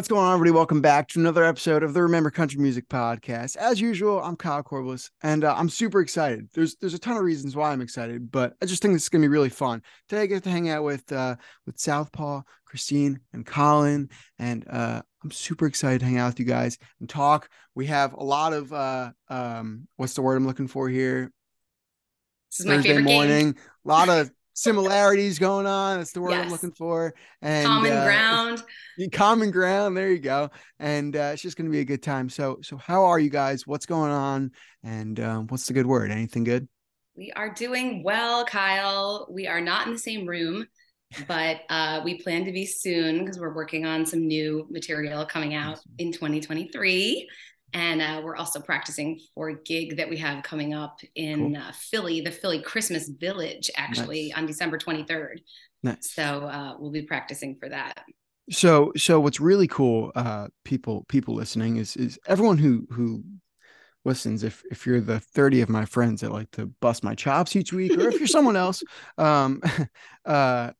What's going on, everybody? Welcome back to another episode of the Remember Country Music Podcast. As usual, I'm Kyle Corbliss, and uh, I'm super excited. There's there's a ton of reasons why I'm excited, but I just think this is gonna be really fun. Today, I get to hang out with uh, with Southpaw, Christine, and Colin, and uh, I'm super excited to hang out with you guys and talk. We have a lot of uh, um, what's the word I'm looking for here? This is my favorite morning. game. A lot of similarities going on. That's the word I'm looking for. And Common uh, ground. common ground there you go and uh, it's just going to be a good time so so how are you guys what's going on and um, what's the good word anything good We are doing well, Kyle. We are not in the same room, but uh, we plan to be soon because we're working on some new material coming out Awesome. in 2023. And uh, we're also practicing for a gig that we have coming up in uh, Philly, the Philly Christmas Village, actually Nice. on December 23rd. nice So uh, we'll be practicing for that. so so what's really cool uh people people listening is is everyone who who listens if if you're the 30 of my friends that like to bust my chops each week or if you're someone else um uh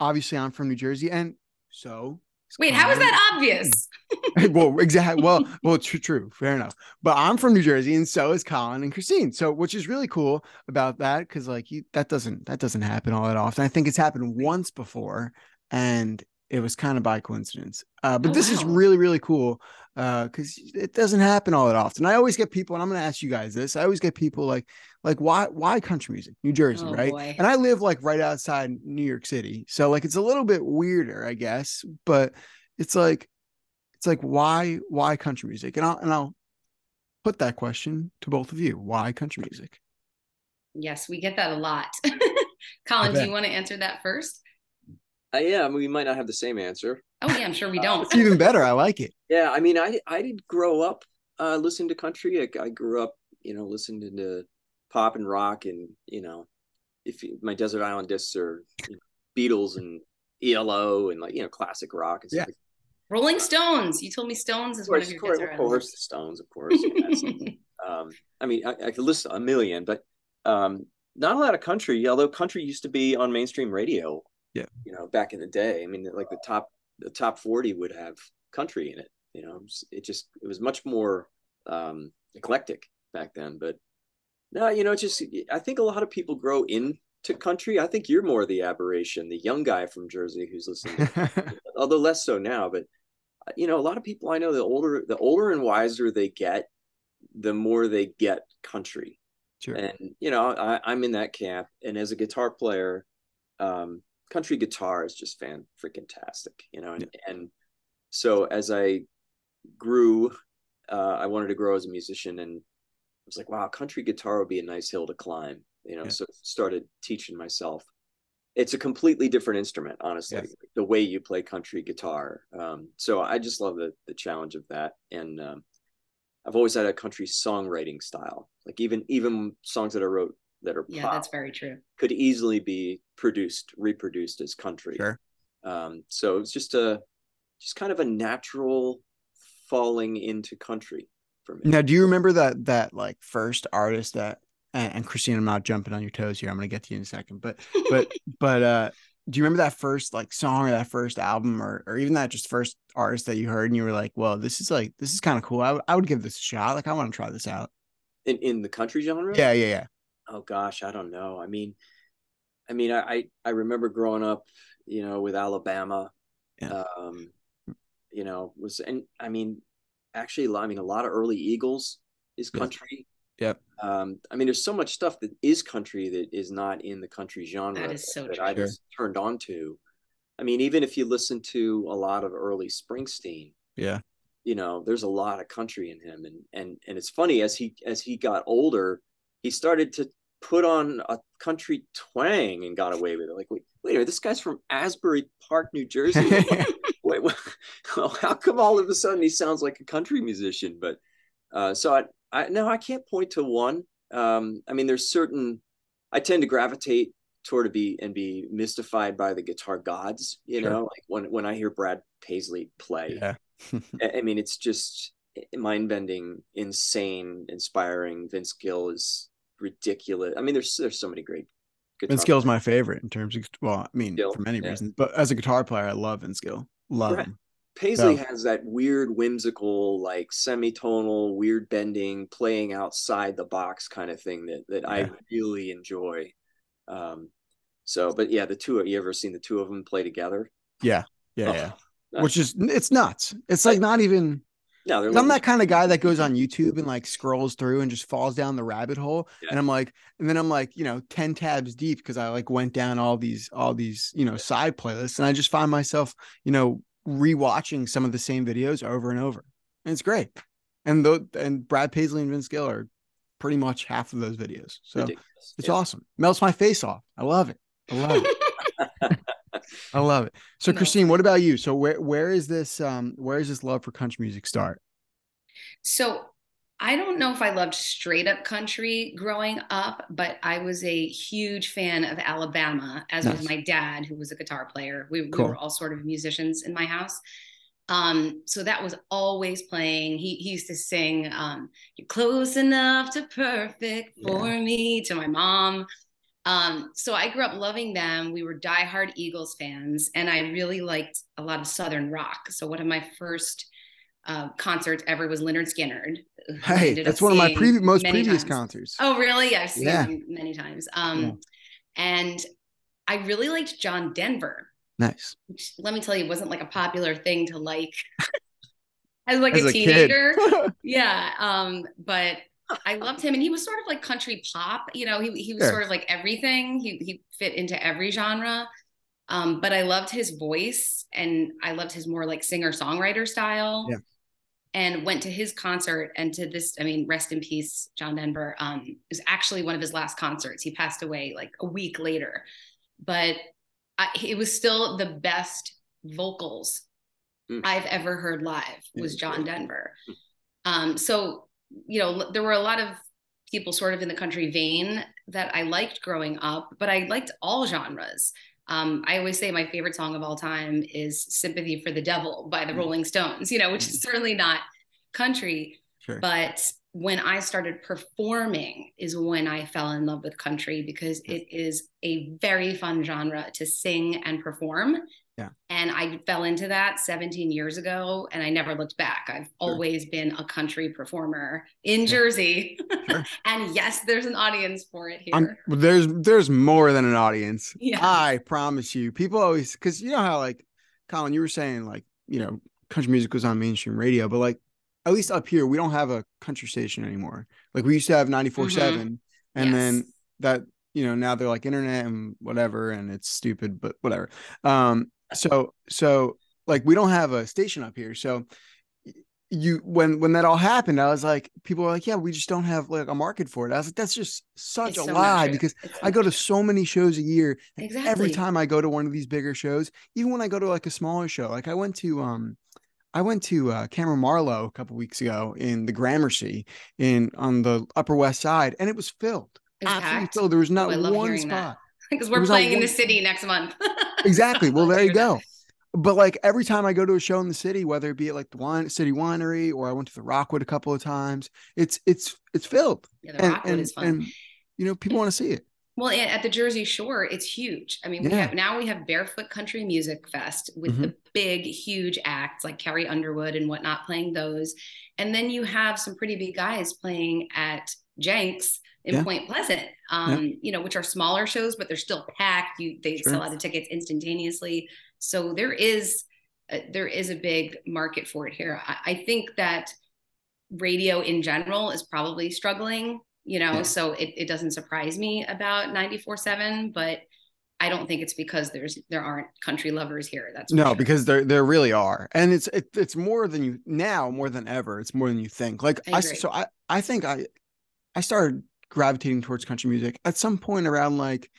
obviously i'm from new jersey and so Wait, how is that obvious? well, exactly. Well, well, true, true, fair enough. But I'm from New Jersey, and so is Colin and Christine. So, which is really cool about that, because like you, that doesn't that doesn't happen all that often. I think it's happened once before, and it was kind of by coincidence. Uh, but Oh, this is really really cool Uh, because it doesn't happen all that often. I always get people, and I'm going to ask you guys this. I always get people like like why why country music, New Jersey, Oh, right? boy. And I live like right outside New York City, so like it's a little bit weirder, I guess. But it's like it's like why why country music and i'll and i'll put that question to both of you why country music Yes, we get that a lot. Colin, do you want to answer that first? Uh, yeah, I mean, we might not have the same answer. Oh, yeah, I'm sure we don't. it's even better i like it Yeah, I mean, I I did grow up uh, listening to country. I, I grew up, you know, listening to pop and rock, and you know, if you, my desert island discs are you know, Beatles and ELO and like you know classic rock and stuff. Yeah. like Rolling Stones. You told me Stones is Of one course, of of your course, of course, the Stones, of course. yes. um, I mean, I, I could list a million, but um, not a lot of country. Although country used to be on mainstream radio. Yeah. You know, back in the day. I mean, like the top the top forty would have country in it. You know, it just it was much more um, eclectic back then. But no, you know, it's just I think a lot of people grow into country. I think you're more the aberration, the young guy from Jersey who's listening. to although less so now but uh, you know a lot of people i know the older the older and wiser they get the more they get country sure and you know I, i'm in that camp and as a guitar player um country guitar is just fan freaking tastic you know and, and so as i grew uh i wanted to grow as a musician and i was like wow country guitar would be a nice hill to climb you know Yeah. so started teaching myself it's a completely different instrument honestly Yes. the way you play country guitar um so i just love the the challenge of that and um i've always had a country songwriting style like even even songs that i wrote that are yeah, pop that's very true. could easily be produced reproduced as country. Sure. Um so it's just a just kind of a natural falling into country for me. Now do you remember that that like first artist that and, and christine i'm not jumping on your toes here i'm gonna get to you in a second but but but uh do you remember that first like song or that first album or or even that just first artist that you heard and you were like well this is like this is kind of cool. I would- I would give this a shot. Like i want to try this out. In, in the country genre? Yeah yeah yeah oh gosh i don't know i mean i mean i i, I remember growing up you know with alabama Yeah. um you know was and i mean actually i mean a lot of early eagles is Yeah. country Yep. um i mean there's so much stuff that is country that is not in the country genre That is so that true. i just turned on to i mean even if you listen to a lot of early springsteen yeah you know there's a lot of country in him and and and it's funny as he as he got older he started to put on a country twang and got away with it. Like wait wait a minute, this guy's from asbury park new jersey? Wait, wait well, how come all of a sudden he sounds like a country musician? But uh so i i no i can't point to one. Um i mean there's certain i tend to gravitate toward to be and be mystified by the guitar gods you Sure. know like when when i hear brad paisley play. Yeah. I I mean, it's just mind bending, insane, inspiring. Vince Gill is ridiculous. I mean, there's there's so many great. Vince Gill's my favorite in terms of well, I mean, Gill, for many yeah. reasons, but as a guitar player, I love Vince Gill. Love Right. him. Paisley So- has that weird, whimsical, like semitonal, weird bending, playing outside the box kind of thing that that I really enjoy. Um, so, but yeah, the two. You ever seen the two of them play together? Yeah, Oh, yeah. Which is it's nuts. It's like not even. No, I'm like, that kind of guy that goes on YouTube and like scrolls through and just falls down the rabbit hole. Yeah. And I'm like, and then I'm like, you know, 10 tabs deep because I like went down all these, all these, you know, side playlists. And I just find myself, you know, rewatching some of the same videos over and over. And it's great. And the and Brad Paisley and Vince Gill are pretty much half of those videos. So ridiculous. it's Yeah. awesome. Melts my face off. I love it. I love it. I love it. So No. Christine, what about you? So where where is this um where is this love for country music start? So I don't know if I loved straight up country growing up, but I was a huge fan of Alabama, as Nice. was my dad, who was a guitar player. We, Cool. we were all sort of musicians in my house. Um, so that was always playing. He, he used to sing, um, You're close enough to perfect for me to my mom. Um, so I grew up loving them. We were diehard Eagles fans, and I really liked a lot of Southern rock. So one of my first uh, concerts ever was Lynyrd Skynyrd. Hey, that's one of my previous most previous times. concerts. Oh, really? Yeah, I've seen Yeah. him many times. Um, Yeah. and I really liked John Denver, Nice. which let me tell you, wasn't like a popular thing to like as like As a a teenager. yeah. Um, but I loved him, and he was sort of like country pop. You know, he he was Sure. sort of like everything. He he fit into every genre. Um, but I loved his voice, and I loved his more like singer songwriter style. Yeah. And went to his concert, and to this, I mean, rest in peace, John Denver. Um, it was actually one of his last concerts. He passed away like a week later, but I, it was still the best vocals Mm. I've ever heard live was John Denver. Um, so you know, there were a lot of people sort of in the country vein that I liked growing up, but I liked all genres. Um, I always say my favorite song of all time is "Sympathy for the Devil" by the Mm. Rolling Stones. You know, which is certainly not country, Sure. but when I started performing is when I fell in love with country because it is a very fun genre to sing and perform. Yeah. And I fell into that 17 years ago and I never looked back. I've always been a country performer in Jersey. Sure. and yes, there's an audience for it here. I'm, there's there's more than an audience. Yeah. I promise you. People always because you know how like Colin, you were saying like you know country music was on mainstream radio, but like at least up here we don't have a country station anymore. Like we used to have 94 seven, and Yes. then that you know now they're like internet and whatever, and it's stupid, but whatever. Um, so so like we don't have a station up here, so you when when that all happened i was like people were like yeah we just don't have like a market for it i was like that's just such It's a so lie because It's I go to so many shows a year. Exactly. Every time I go to one of these bigger shows, even when I go to like a smaller show, like I went to um I went to uh Cameron Marlowe a couple weeks ago in the Gramercy in on the Upper West Side, and it was filled. It was Absolutely packed. filled. There was not I love one hearing that. because we're playing in the city next month. Exactly. Well, there you go. But like every time I go to a show in the city, whether it be at like the wine city winery or I went to the Rockwood a couple of times, it's it's it's filled. Yeah, the and, Rockwood and, is fun. and you know, people want to see it. Well, at the Jersey Shore, it's huge. I mean, we have now we have Barefoot Country Music Fest with Mm-hmm. the big, huge acts like Carrie Underwood and whatnot playing those, and then you have some pretty big guys playing at Jenks in Yeah. Point Pleasant. Um, you know, which are smaller shows, but they're still packed. You they Sure. sell out the tickets instantaneously, so there is uh, there is a big market for it here. I, I think that radio in general is probably struggling you know Yeah. so it, it doesn't surprise me about 94 7 but i don't think it's because there's there aren't country lovers here that's No, sure. because there there really are, and it's it, it's more than you now more than ever. It's more than you think. Like I I, so I I think I I started gravitating towards country music at some point around like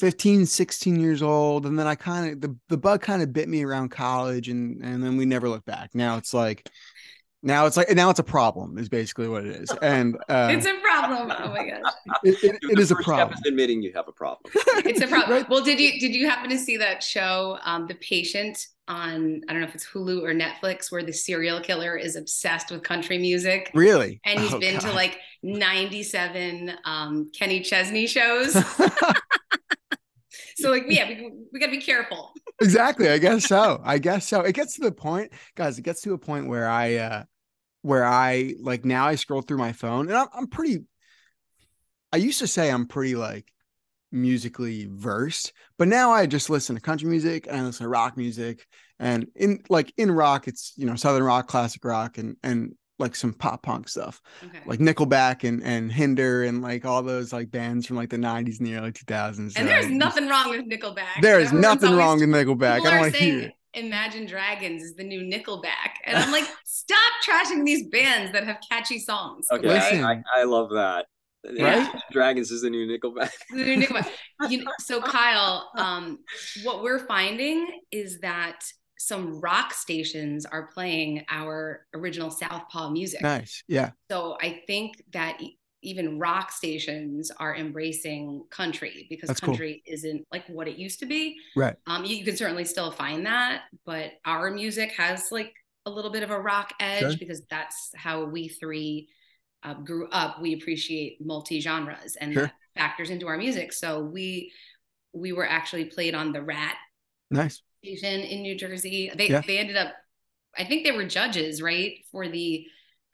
15 16 years old. And then i kind of the, the bug kind of bit me around college and and then we never looked back. Now it's like Now it's like now it's a problem is basically what it is, and uh, it's a problem. Oh my gosh, it, it, it The is a first step problem. is admitting you have a problem. it's a problem. Right? Well, did you did you happen to see that show, um, The Patient, on I don't know if it's Hulu or Netflix, where the serial killer is obsessed with country music. Really, And he's Oh, been to like 97 um, Kenny Chesney shows. so like, yeah, we, we gotta be careful. exactly i guess so i guess so it gets to the point guys it gets to a point where i uh where i like now i scroll through my phone and i'm, I'm pretty i used to say i'm pretty like musically versed but now i just listen to country music and i listen to rock music and in like in rock it's you know southern rock classic rock and and like some pop punk stuff Okay. like nickelback and and hinder and like all those like bands from like the 90s and the early 2000s and there's nothing wrong with Nickelback. there is nothing wrong with nickelback People i don't are want to hear saying it Imagine Dragons is the new Nickelback. And I'm like, stop trashing these bands that have catchy songs. Okay, Listen. I, I, I love that. Right? Dragons is the new Nickelback. The new Nickelback. You know, so Kyle, um, what we're finding is that some rock stations are playing our original Southpaw music. nice yeah So I think that e- even rock stations are embracing country because That's cool. country isn't like what it used to be. Right. Um, you, you can certainly still find that, but our music has like a little bit of a rock edge Sure. because that's how we three uh, grew up. We appreciate multi genres, and Sure. that factors into our music. So we we were actually played on the Rat nice station in New Jersey. They Yeah. they ended up, I think they were judges, right, for the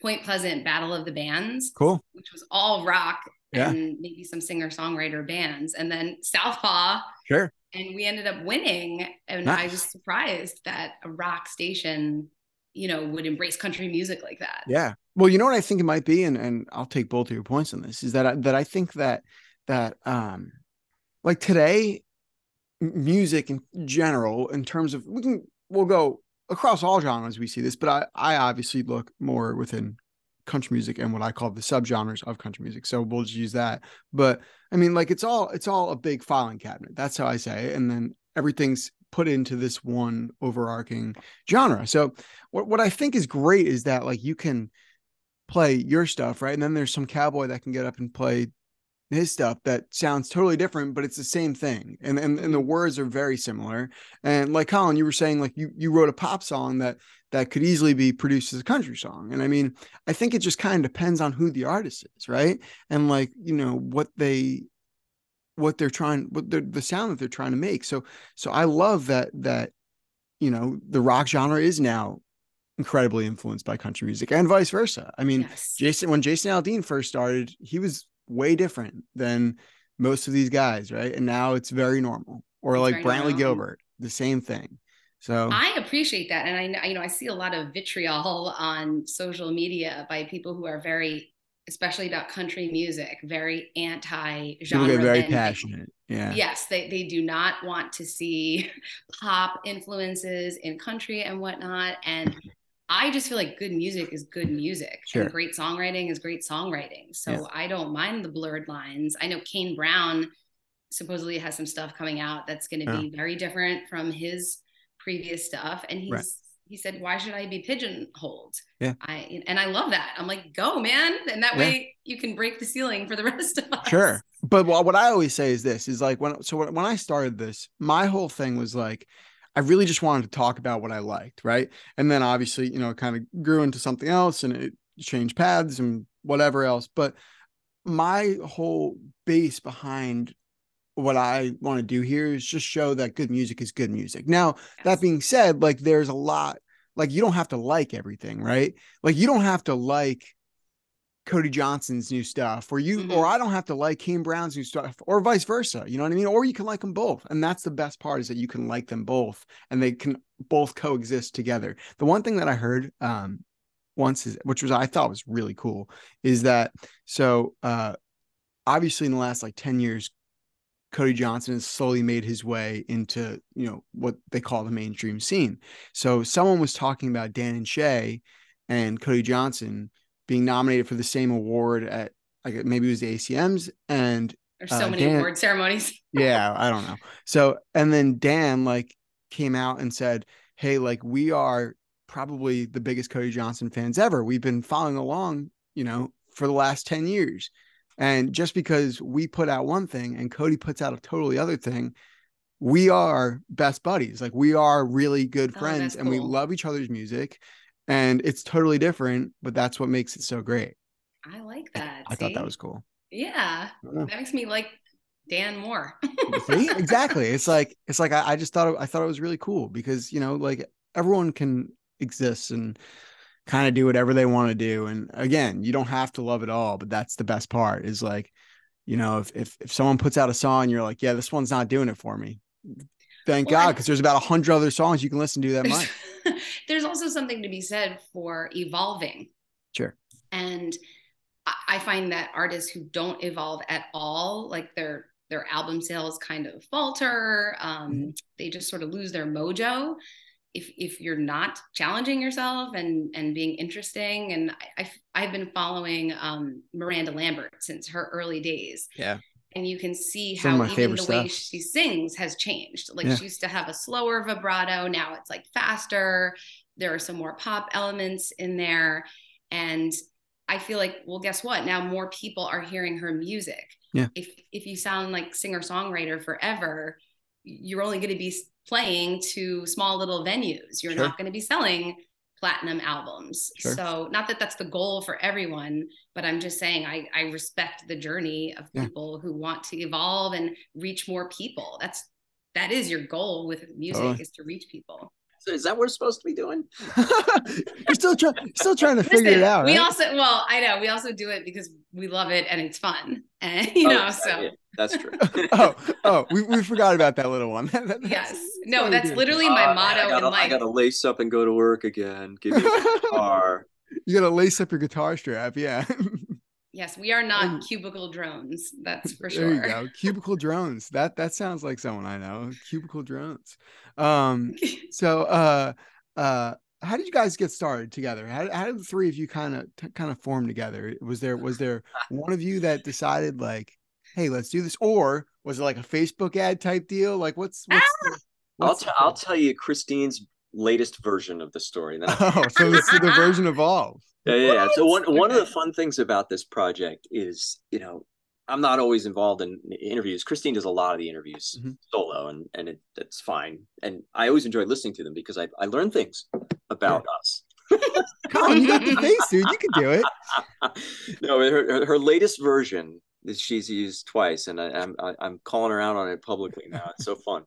Point Pleasant Battle of the Bands, cool which was all rock Yeah. and maybe some singer songwriter bands, and then Southpaw, sure and we ended up winning. And I was surprised that a rock station, you know, would embrace country music like that. Yeah. Well, you know what I think it might be, and and I'll take both of your points on this. Is that I, that I think that that um, like today, music in general, in terms of we can we'll go across all genres. We see this, but I I obviously look more within country music and what I call the subgenres of country music. So we'll just use that. But I mean, like it's all it's all a big filing cabinet. That's how I say it, and then everything's put into this one overarching genre. So what what I think is great is that like you can play your stuff, right? And then there's some cowboy that can get up and play his stuff that sounds totally different, but it's the same thing. And and, and the mm-hmm. words are very similar. And like Colin, you were saying like you you wrote a pop song that that could easily be produced as a country song. And I mean, I think it just kind of depends on who the artist is, right? And like, you know, what they what they're trying what the the sound that they're trying to make. So so I love that that you know, the rock genre is now incredibly influenced by country music and vice versa. I mean, Yes. Jason, when Jason Aldean first started, he was way different than most of these guys, right? And now it's very normal. Or like Brantley. Gilbert, the same thing. So I appreciate that, and I you know I see a lot of vitriol on social media by people who are very, especially about country music, very anti people genre. get very passionate. Yeah. Yes, they they do not want to see pop influences in country and whatnot, and I just feel like good music is good music, Sure. and great songwriting is great songwriting. So Yeah. I don't mind the blurred lines. I know Kane Brown supposedly has some stuff coming out that's going to Yeah. be uh-huh. very different from his previous stuff and he's Right. he said why should i be pigeonholed Yeah. i and i love that i'm like go man and that Yeah. way you can break the ceiling for the rest of us Sure. But what what I always say is this is like when so when I started this, my whole thing was like I really just wanted to talk about what I liked, right? And then obviously, you know, it kind of grew into something else and it changed paths and whatever else. But my whole base behind what I want to do here is just show that good music is good music. Now, that being said, like there's a lot, like you don't have to like everything, right? Like you don't have to like Cody Johnson's new stuff, or you, Mhm. or I don't have to like Kane Brown's new stuff, or vice versa. You know what I mean? Or you can like them both, and that's the best part is that you can like them both, and they can both coexist together. The one thing that I heard um once is, which was I thought was really cool, is that so uh obviously in the last like ten years, Cody Johnson has slowly made his way into you know what they call the mainstream scene. So someone was talking about Dan and Shay and Cody Johnson being nominated for the same award at like maybe it was the ACMs and there's so uh, many Dan- award ceremonies yeah, I don't know. So and then Dan like came out and said, "Hey, like we are probably the biggest Cody Johnson fans ever. We've been following along, you know, for the last 10 years. And just because we put out one thing and Cody puts out a totally other thing, we are best buddies. Like we are really good Oh, friends that's and we love each other's music. And it's totally different, but that's what makes it so great. I like that. I thought that was cool. Yeah. I don't know. That makes me like Dan more. See, exactly. It's like it's like I, I just thought it, I thought it was really cool because you know like everyone can exist and kind of do whatever they want to do. And again, you don't have to love it all, but that's the best part. Is like, you know, if if if someone puts out a song, you're like, yeah, this one's not doing it for me. Thank Well, God, because there's about a hundred other songs you can listen to that might. there's, also something to be said for evolving. Sure. And I- I find that artists who don't evolve at all, like their their album sales kind of falter. Um, Mm-hmm. They just sort of lose their mojo. If if you're not challenging yourself and and being interesting, and I, I've I've been following um, Miranda Lambert since her early days, Yeah. And you can see Some how even the favorite way she sings has changed. Like Yeah. she used to have a slower vibrato, now it's like faster. There are some more pop elements in there, and I feel like, well, guess what? Now more people are hearing her music. Yeah. If if you sound like singer songwriter forever, you're only going to be playing to small little venues. You're Sure. not going to be selling platinum albums. Sure. So not that that's the goal for everyone, but I'm just saying I I respect the journey of Yeah. people who want to evolve and reach more people. That's that is your goal with music Totally. is to reach people. So is that what we're supposed to be doing? you're still trying, still trying to figure Listen, it out. We right? also well, I know we also do it because we love it and it's fun. And you Oh, know, so yeah, that's true. oh, oh, we, we forgot about that little one. That- that's- yes. that's No, that's do literally my Uh, motto I gotta, in life. I gotta lace up and go to work again. Give me a guitar. you gotta lace up your guitar strap. Yeah. Yes, we are not And- cubicle drones. That's for sure. There you sure. go. Cubicle drones. That that sounds like someone I know. Cubicle drones. Um. So, uh, uh, how did you guys get started together? How, how did the three of you kind of t- kind of form together? Was there was there one of you that decided like, hey, let's do this, or was it like a Facebook ad type deal? Like, what's what's the, I'll, what's t- the- I'll tell you Christine's latest version of the story. Then Oh, so this is the version evolved. Yeah, yeah. yeah. So one one of the fun things about this project is, you know, I'm not always involved in interviews. Christine does a lot of the interviews Mhm. solo, and and it, it's fine. And I always enjoy listening to them because I I learn things about us. Come on, you got the face, dude. You can do it. no, her, her- her latest version that she's used twice, and I, I'm I- I'm calling her out on it publicly now. It's so fun.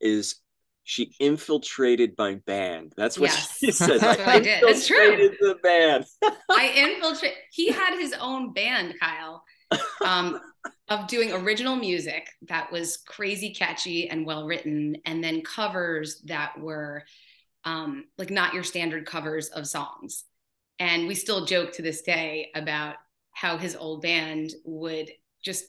Is she infiltrated my band? That's what Yes. she says. That's what I did. It's true. infiltrated the band. I infiltrate. He had his own band, Kyle, um, of doing original music that was crazy catchy and well written, and then covers that were um, like not your standard covers of songs. And we still joke to this day about how his old band would just,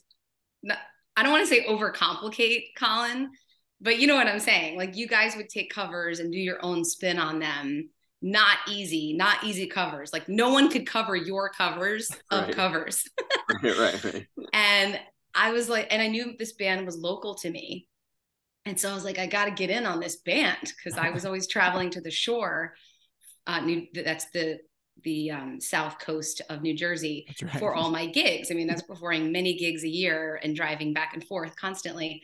not, I don't want to say overcomplicate Colin, but you know what I'm saying. Like you guys would take covers and do your own spin on them not easy, not easy covers. Like no one could cover your covers of Right. covers. right, right, right. And I was like, and I knew this band was local to me. And so I was like, I got to get in on this band because I was always traveling to the shore. Uh, New, that's the the um, south coast of New Jersey right. for all my gigs. I mean, that's performing many gigs a year and driving back and forth constantly.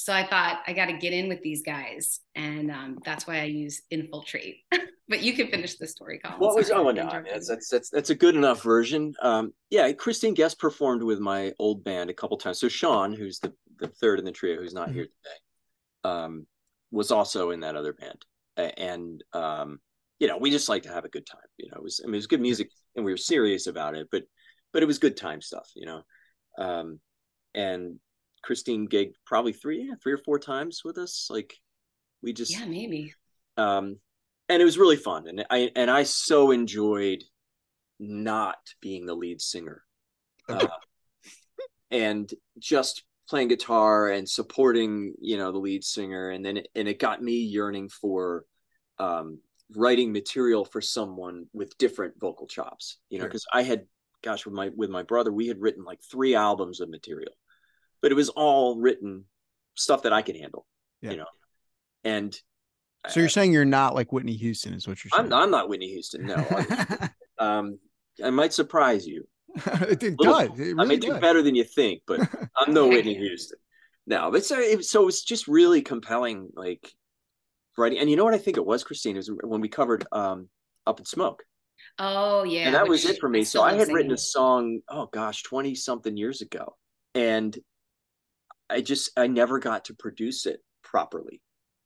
So I thought I got to get in with these guys, and um, that's why I use infiltrate. but you can finish the story, Colin. What was Sorry, oh I no, I mean, interrupted that's, that's that's that's a good enough version. Um, yeah, Christine guest performed with my old band a couple times. So Sean, who's the the third in the trio, who's not here today, um, was also in that other band, and um, you know, we just like to have a good time. You know, it was I mean, it was good music, and we were serious about it, but but it was good time stuff. You know, um, and Christine gigged probably three, yeah, three or four times with us. Like we just Yeah, maybe. um and it was really fun and i and i so enjoyed not being the lead singer uh, and just playing guitar and supporting you know the lead singer and then it, and it got me yearning for um writing material for someone with different vocal chops you know Sure. because i had gosh with my with my brother we had written like three albums of material but it was all written stuff that i could handle Yeah. you know and So you're saying you're not like Whitney Houston, is what you're saying? I'm I'm not Whitney Houston. No, um, I might surprise you. it, it Little- does. It I may really do better than you think, but I'm no Whitney Houston. No, but so it, so it's just really compelling, like writing. And you know what I think it was, Christine, is when we covered um, "Up in Smoke," Oh yeah. and that was it for me. So I love had written a song, oh gosh, twenty something years ago, and I just I never got to produce it properly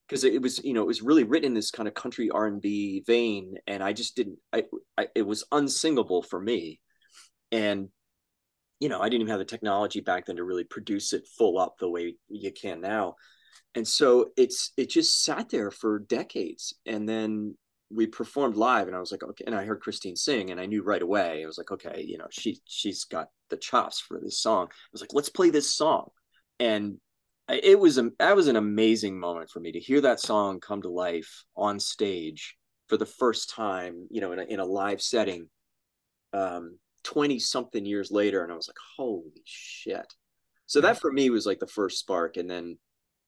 because it was you know it was really written in this kind of country R and B vein, and I just didn't. I, I it was unsingable for me, and you know I didn't even have the technology back then to really produce it full up the way you can now, and so it's it just sat there for decades, and then we performed live, and I was like, okay, and I heard Christine sing, and I knew right away. I was like, okay, you know she she's got the chops for this song. I was like, let's play this song, and it was a that was an amazing moment for me to hear that song come to life on stage for the first time you know in a, in a live setting um 20 something years later and i was like holy shit. So that for me was like the first spark and then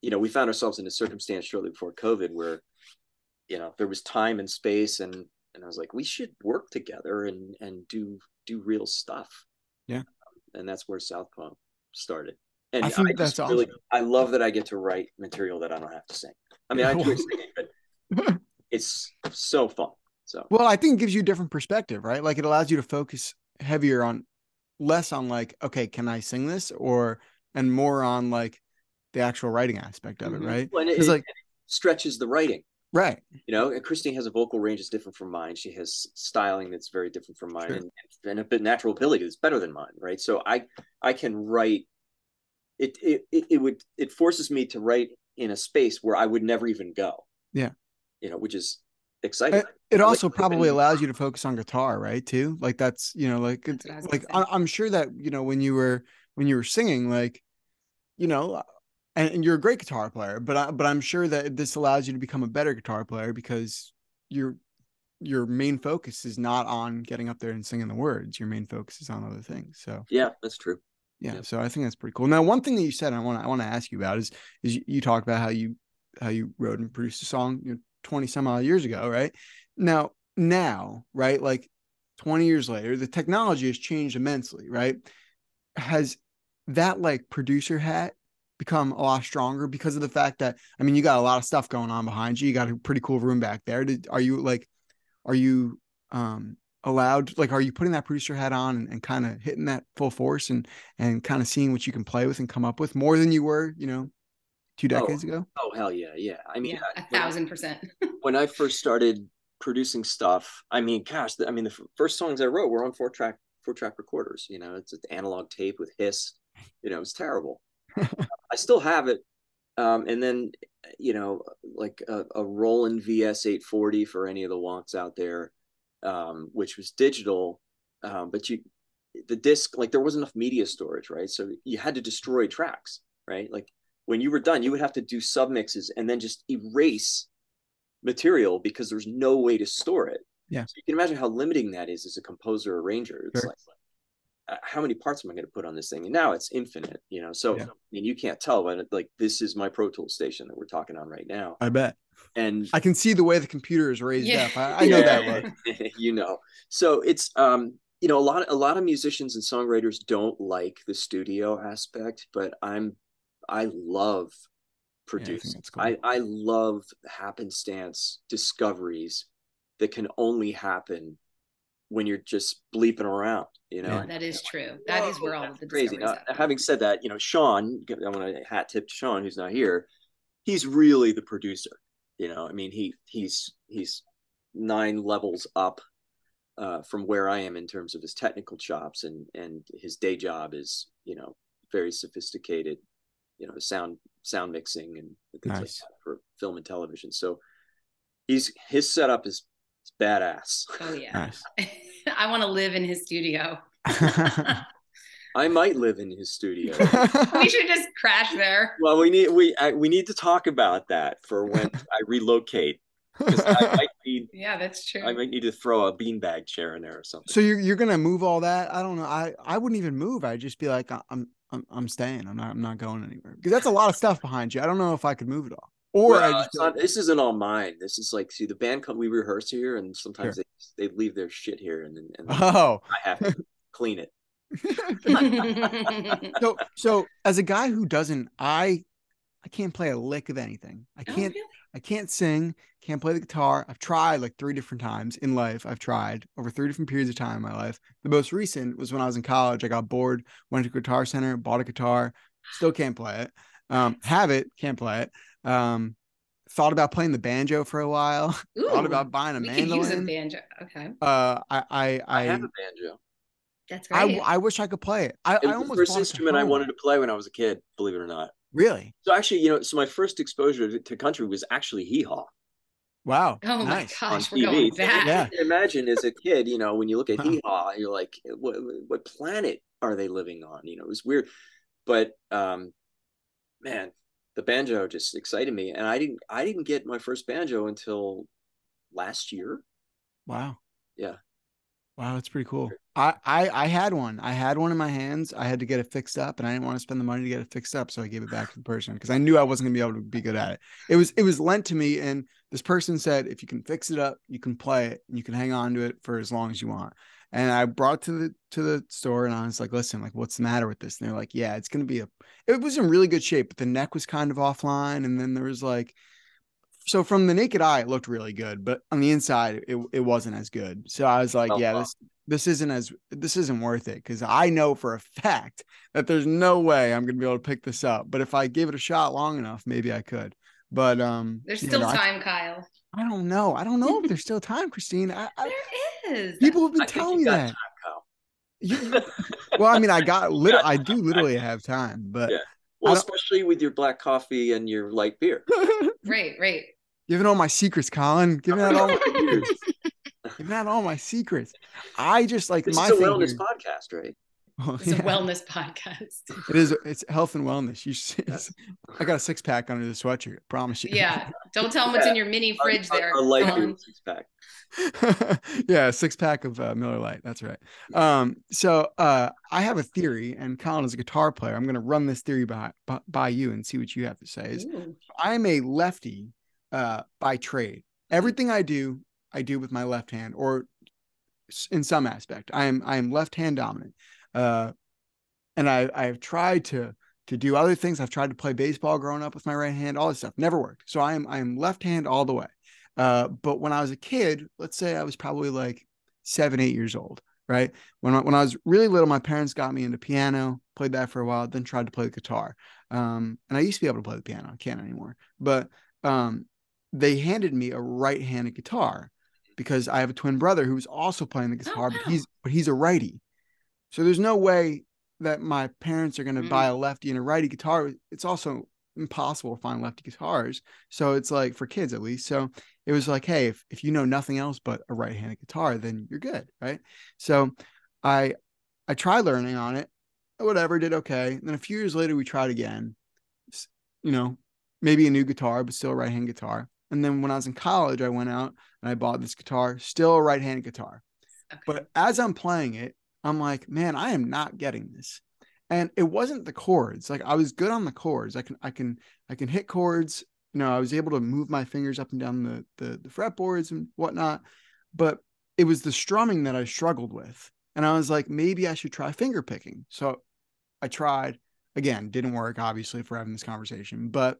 you know we found ourselves in a circumstance shortly before covid where you know there was time and space and and i was like we should work together and and do do real stuff. Yeah. and that's where southpaw started and I think just that's really awesome. i love that i get to write material that i don't have to sing i mean i do singing but it's so fun so Well, I think it gives you a different perspective, right? Like it allows you to focus heavier on less on like, okay, can I sing this? Or and more on like the actual writing aspect of it, Mhm. right? Well, and it, it like stretches the writing right. you know and christine has a vocal range that's different from mine she has styling that's very different from mine Sure. and, and a bit natural ability that's better than mine right so i i can write it, it it it would it forces me to write in a space where i would never even go Yeah. you know which is exciting It Like, also probably allows you to focus on guitar, right? Too. Like that's, you know, like it's like I, I'm sure that, you know, when you were when you were singing, like, you know, uh, and, and you're a great guitar player, but I, but I'm sure that this allows you to become a better guitar player because your your main focus is not on getting up there and singing the words. Your main focus is on other things. So yeah that's true yeah, Yeah. so I think that's pretty cool. Now, one thing that you said I want to I want to ask you about is is you, you talked about how you how you wrote and produced a song you know, 20 some odd years ago, right? Now, now, right? Like 20 years later, the technology has changed immensely, right? Has that like producer hat become a lot stronger because of the fact that I mean, you got a lot of stuff going on behind you. You got a pretty cool room back there. Did are you like are you um allowed like are you putting that producer hat on and, and kind of hitting that full force and and kind of seeing what you can play with and come up with more than you were you know two decades ago oh hell yeah yeah i mean Yeah, I- a thousand percent. when I first started producing stuff, I mean, gosh, I mean, the f- first songs I wrote were on four track four track recorders. You know, it's an analog tape with hiss. You know, it's terrible. I still have it, um, and then you know, like a, a Roland VS 840 for any of the wonks out there, um, which was digital, um, but you the disc like there wasn't enough media storage, right? So you had to destroy tracks, right? Like when you were done, you would have to do submixes and then just erase material because there's no way to store it. Yeah. So you can imagine how limiting that is as a composer arranger. It's Sure. like, how many parts am I going to put on this thing? And now it's infinite, you know. So Yeah. I mean, you can't tell, but like this is my Pro Tools station that we're talking on right now, i bet and i can see the way the computer is raised Yeah. up i, I know that look you know. So it's um, you know, a lot a lot of musicians and songwriters don't like the studio aspect, but I'm I love Yeah, I producing. that's cool. I, I love happenstance discoveries that can only happen when you're just bleeping around, you know. Yeah. That is true. That is Whoa, where all of the crazy. Now, having said that, you know, Sean, I want to hat tip to Sean, who's not here. He's really the producer. You know, I mean, he he's he's nine levels up uh, from where I am in terms of his technical chops, and and his day job is you know very sophisticated, you know, sound sound mixing and things like that for film and television. So he's his setup is, is badass. Oh yeah. nice I want to live in his studio. I might live in his studio. we should just crash there. Well, we need we I, we need to talk about that for when I relocate I might need Yeah, that's true. I might need to throw a beanbag chair in there or something. so you're, you're gonna move all that i don't know i i wouldn't even move i'd just be like I- i'm i'm, I'm staying i'm not i'm not going anywhere because that's a lot of stuff behind you i don't know if i could move it all or Well, I just it's not- this isn't all mine. This is like, see, the band come, we rehearse here, and sometimes they they leave their shit here, and then oh I have to clean it. so so as a guy who doesn't I I can't play a lick of anything. I Oh, can't really? I can't sing, can't play the guitar. I've tried like three different times in life. I've tried over three different periods of time in my life. The most recent was when I was in college. I got bored, went to Guitar Center, bought a guitar, still can't play it. Um, have it, can't play it. Um, thought about playing the banjo for a while. thought about buying a we could use a banjo. Okay, Uh, I I I I have a banjo. that's great. I wish I could play it. I, It I was almost the first bought it at instrument I wanted to play when I was a kid. Believe it or not. Really? So actually, you know, so my first exposure to, to country was actually hee haw Wow. oh my nice. on gosh, we're going TV. back. Yeah. Imagine as a kid, you know, when you look at hee haw, you're like, what what planet are they living on? You know, it was weird, but um, man, the banjo just excited me, and I didn't I didn't get my first banjo until last year. Wow. Yeah. Wow, that's pretty cool. I, I I had one. I had one in my hands. I had to get it fixed up, and I didn't want to spend the money to get it fixed up, so I gave it back to the person because I knew I wasn't gonna be able to be good at it. It was it was lent to me, and this person said, if you can fix it up, you can play it, and you can hang on to it for as long as you want. And I brought it to the to the store, and I was like, listen, like, what's the matter with this? And they're like, yeah, it's gonna be a. It was in really good shape, but the neck was kind of offline, and then there was like so from the naked eye it looked really good but on the inside it, it wasn't as good so i was like Oh, yeah wow. this this isn't as this isn't worth it because i know for a fact that there's no way i'm gonna be able to pick this up but if i gave it a shot long enough maybe i could but um There's yeah, still no, I- time, Kyle. I, don't know i don't know if there's still time christine I, I, There is. people have been I telling you me that time, Kyle. You- well i mean i got little i do literally have time but Yeah. Well, especially with your black coffee and your light beer. Right, right. giving all my secrets colin giving out all my Years. giving out all my secrets i just like This my is a wellness here- podcast, right? Well, It's yeah. a wellness podcast. It is. It's health and wellness. You. should- I got a six pack under the sweatshirt. I promise you. Yeah. Don't tell them what's in your mini fridge Our- there. Our light Colin. beer six pack. yeah, a six pack of uh, Miller Lite. That's right. Um. So, uh, I have a theory, and Colin is a guitar player. I'm going to run this theory by, by by you and see what you have to say. Is Ooh. I'm a lefty, uh, by trade. Everything I do, I do with my left hand, or in some aspect, I am I am left hand dominant. Uh, and I I've tried to to do other things. I've tried to play baseball growing up with my right hand, all this stuff never worked. So I am I am left hand all the way. Uh, but when I was a kid, let's say I was probably like seven, eight years old, right? When I, when I was really little, my parents got me into piano, played that for a while, then tried to play the guitar. Um, and I used to be able to play the piano. I can't anymore. But um, they handed me a right-handed guitar because I have a twin brother who's also playing the guitar, but wow. he's but he's a righty. So there's no way that my parents are going to Mm. buy a lefty and a righty guitar. It's also impossible to find lefty guitars. So it's like for kids at least. So it was like, hey, if, if you know nothing else but a right-handed guitar, then you're good, right? So I I tried learning on it, whatever, did okay. And then a few years later, we tried again. You know, maybe a new guitar, but still a right-hand guitar. And then when I was in college, I went out and I bought this guitar, still a right-handed guitar. Okay. But as I'm playing it, I'm like, man, I am not getting this. And it wasn't the chords. Like I was good on the chords. I can I can I can hit chords. You know, I was able to move my fingers up and down the the, the fretboards and whatnot. But it was the strumming that I struggled with. And I was like, maybe I should try finger picking. So I tried. Again, didn't work, obviously, for having this conversation. But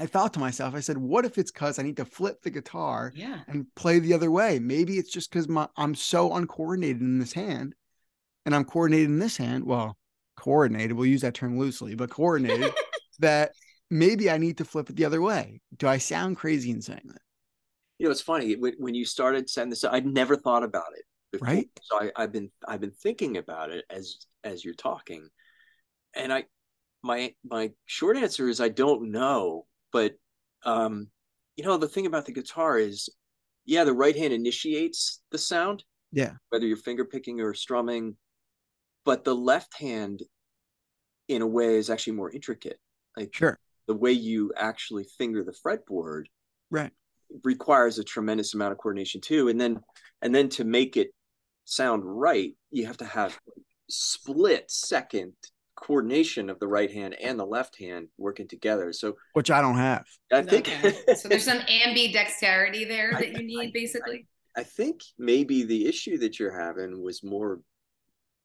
I thought to myself, I said, what if it's because I need to flip the guitar yeah. and play the other way. Maybe it's just because my I'm so uncoordinated in this hand, and I'm coordinated in this hand. Well, coordinated. We'll use that term loosely, but coordinated. that maybe I need to flip it the other way. Do I sound crazy in saying that? You know, it's funny when, when you started saying this. I'd never thought about it, before. Right. So I, I've been I've been thinking about it as as you're talking, and I my my short answer is I don't know, but um, you know, the thing about the guitar is, yeah, the right hand initiates the sound, Yeah. whether you're finger picking or strumming, but the left hand, in a way, is actually more intricate. Like Sure. the way you actually finger the fretboard Right. requires a tremendous amount of coordination too and then and then to make it sound right you have to have split second coordination of the right hand and the left hand working together. So which I don't have. I think Okay. so there's some ambidexterity there that you need, basically. I think maybe the issue that you're having was more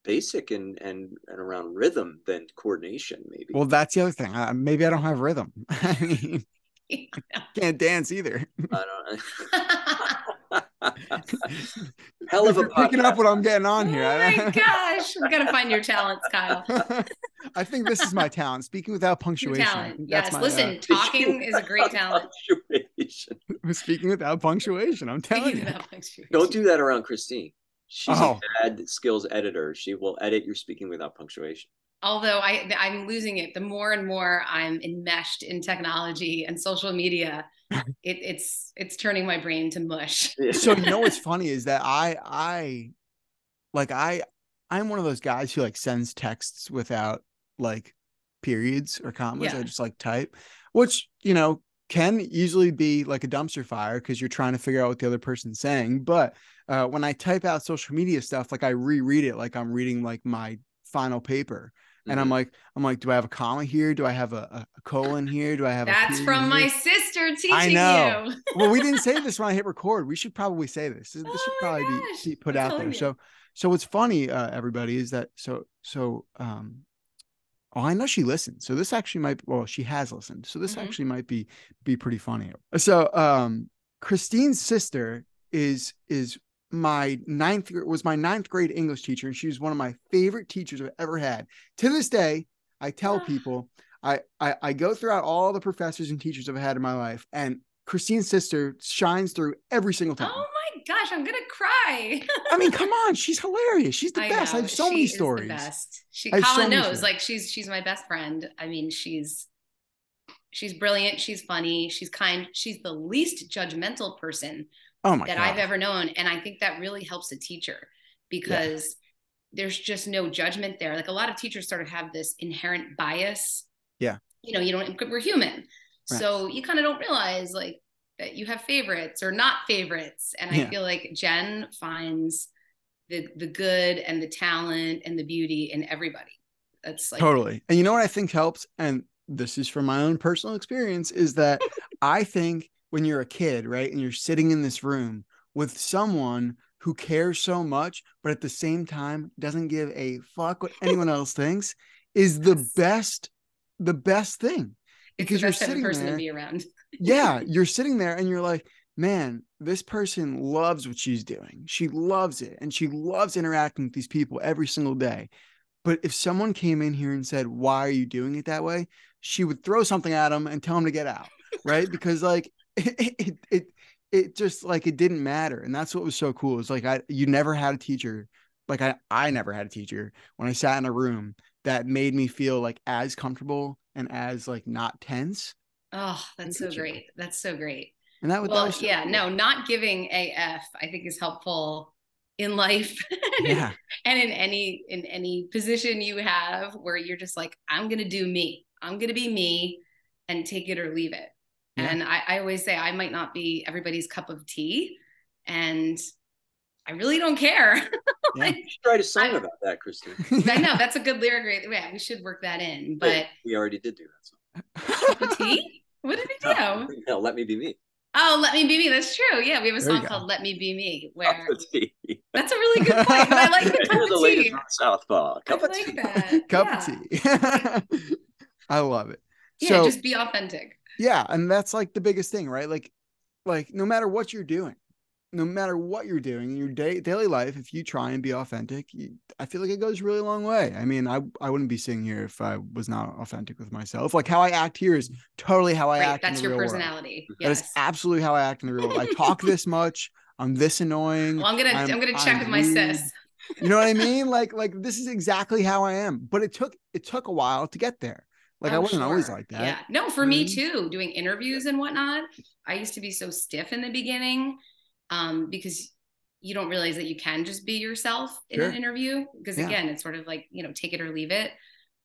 basic and and and around rhythm than coordination. Maybe. Well, that's the other thing. Uh, maybe I don't have rhythm. I mean, can't dance either. I don't. Hell of If a you're picking up what I'm getting on here. Oh I- my gosh, we gotta find your talents, Kyle. I think this is my talent. Speaking without punctuation. I talent. Yes. my, Listen, talking is a great talent. Punctuation. uh, speaking without punctuation. I'm telling you. Punctuation. Don't do that around Christine. She's Oh. a bad skills editor. She will edit your speaking without punctuation. Although I, I'm losing it. The more and more I'm enmeshed in technology and social media, it, it's it's turning my brain to mush. So you know what's funny is that I I like I I'm one of those guys who like sends texts without like periods or commas. Yeah. I just like type, which you know can easily be like a dumpster fire because you're trying to figure out what the other person's saying. But uh, when I type out social media stuff, like I reread it like I'm reading like my final paper. And I'm Mhm. like, I'm like, do I have a comma here? Do I have a, a- colon here? Do I have? a That's from my sister teaching I know. you. well, we didn't say this when I hit record. We should probably say this. This, should Oh my probably be, gosh, be put out there. you. So, so what's funny, uh, everybody, is that so so. um Oh, I know she listened. So this actually might. Well, she has listened. So this Mhm. actually might be be pretty funny. So, um, Christine's sister is is my ninth was my ninth grade English teacher, and she was one of my favorite teachers I've ever had. To this day, I tell Ah. people I, I I go throughout all the professors and teachers I've had in my life, and Christine's sister shines through every single time. Oh my gosh, I'm gonna cry. I mean, come on, she's hilarious. She's the I best. I have so she many is the stories. best. She have so Colin knows, like she's she's my best friend. I mean, she's she's brilliant. She's funny. She's kind. She's the least judgmental person Oh my that god. I've ever known, and I think that really helps a teacher because there's just no judgment there. Like a lot of teachers sort of have this inherent bias. Yeah. You know, you don't. We're human, Right. so you kind of don't realize like that you have favorites or not favorites. And I Yeah. feel like Jen finds the the good and the talent and the beauty in everybody. That's like totally. And you know what I think helps? And this is from my own personal experience, is that I think when you're a kid, right, and you're sitting in this room with someone who cares so much, but at the same time doesn't give a fuck what anyone else thinks, is the best, the best thing. it's because you're best type of sitting person there- to be around. yeah, you're sitting there and you're like, man, this person loves what she's doing. She loves it and she loves interacting with these people every single day. But if someone came in here and said, why are you doing it that way? She would throw something at him and tell him to get out, right? because like it, it, it, it just like it didn't matter. And that's what was so cool. It's like I, you never had a teacher, like I, I never had a teacher when I sat in a room that made me feel like as comfortable and as like not tense. Oh, that's so great. That's so great. And that, that Well, was so yeah, cool. no, not giving AF, I think is helpful in life yeah. and in any in any position you have where you're just like, I'm gonna do me. I'm gonna be me and take it or leave it. Yeah. And I, I always say I might not be everybody's cup of tea. And I really don't care. Like, You should write a song I- about that, Christine. I know that's a good lyric. Right? Yeah, we should work that in. But Wait, we already did do that song. cup of tea? What did we do? No, let me be me. Oh, let me be me. That's true. Yeah, we have a There song called "Let Me Be Me," where Cup of tea. that's a really good point. But I like the cup You're the of latest tea. from Southpaw. Cup I of like tea. that. Cup yeah. of tea. I love it. Yeah, so just be authentic. Yeah, and that's like the biggest thing, right? Like, like no matter what you're doing, no matter what you're doing in your day, daily life, if you try and be authentic, you, I feel like it goes a really long way. I mean, I I wouldn't be sitting here if I was not authentic with myself. Like how I act here is totally how I Right, act. in that's the your real world. personality. That is absolutely how I act in the real world. I talk this much. I'm this annoying. Well, I'm gonna I'm, I'm- gonna check I'm with my rude. sis. You know what I mean? Like like this is exactly how I am. But it took it took a while to get there. Like I Oh, wasn't always like that. Yeah. No, for me Mhm. too, doing interviews and whatnot. I used to be so stiff in the beginning um, because you don't realize that you can just be yourself in Sure. an interview. Because Yeah. again, it's sort of like, you know, take it or leave it.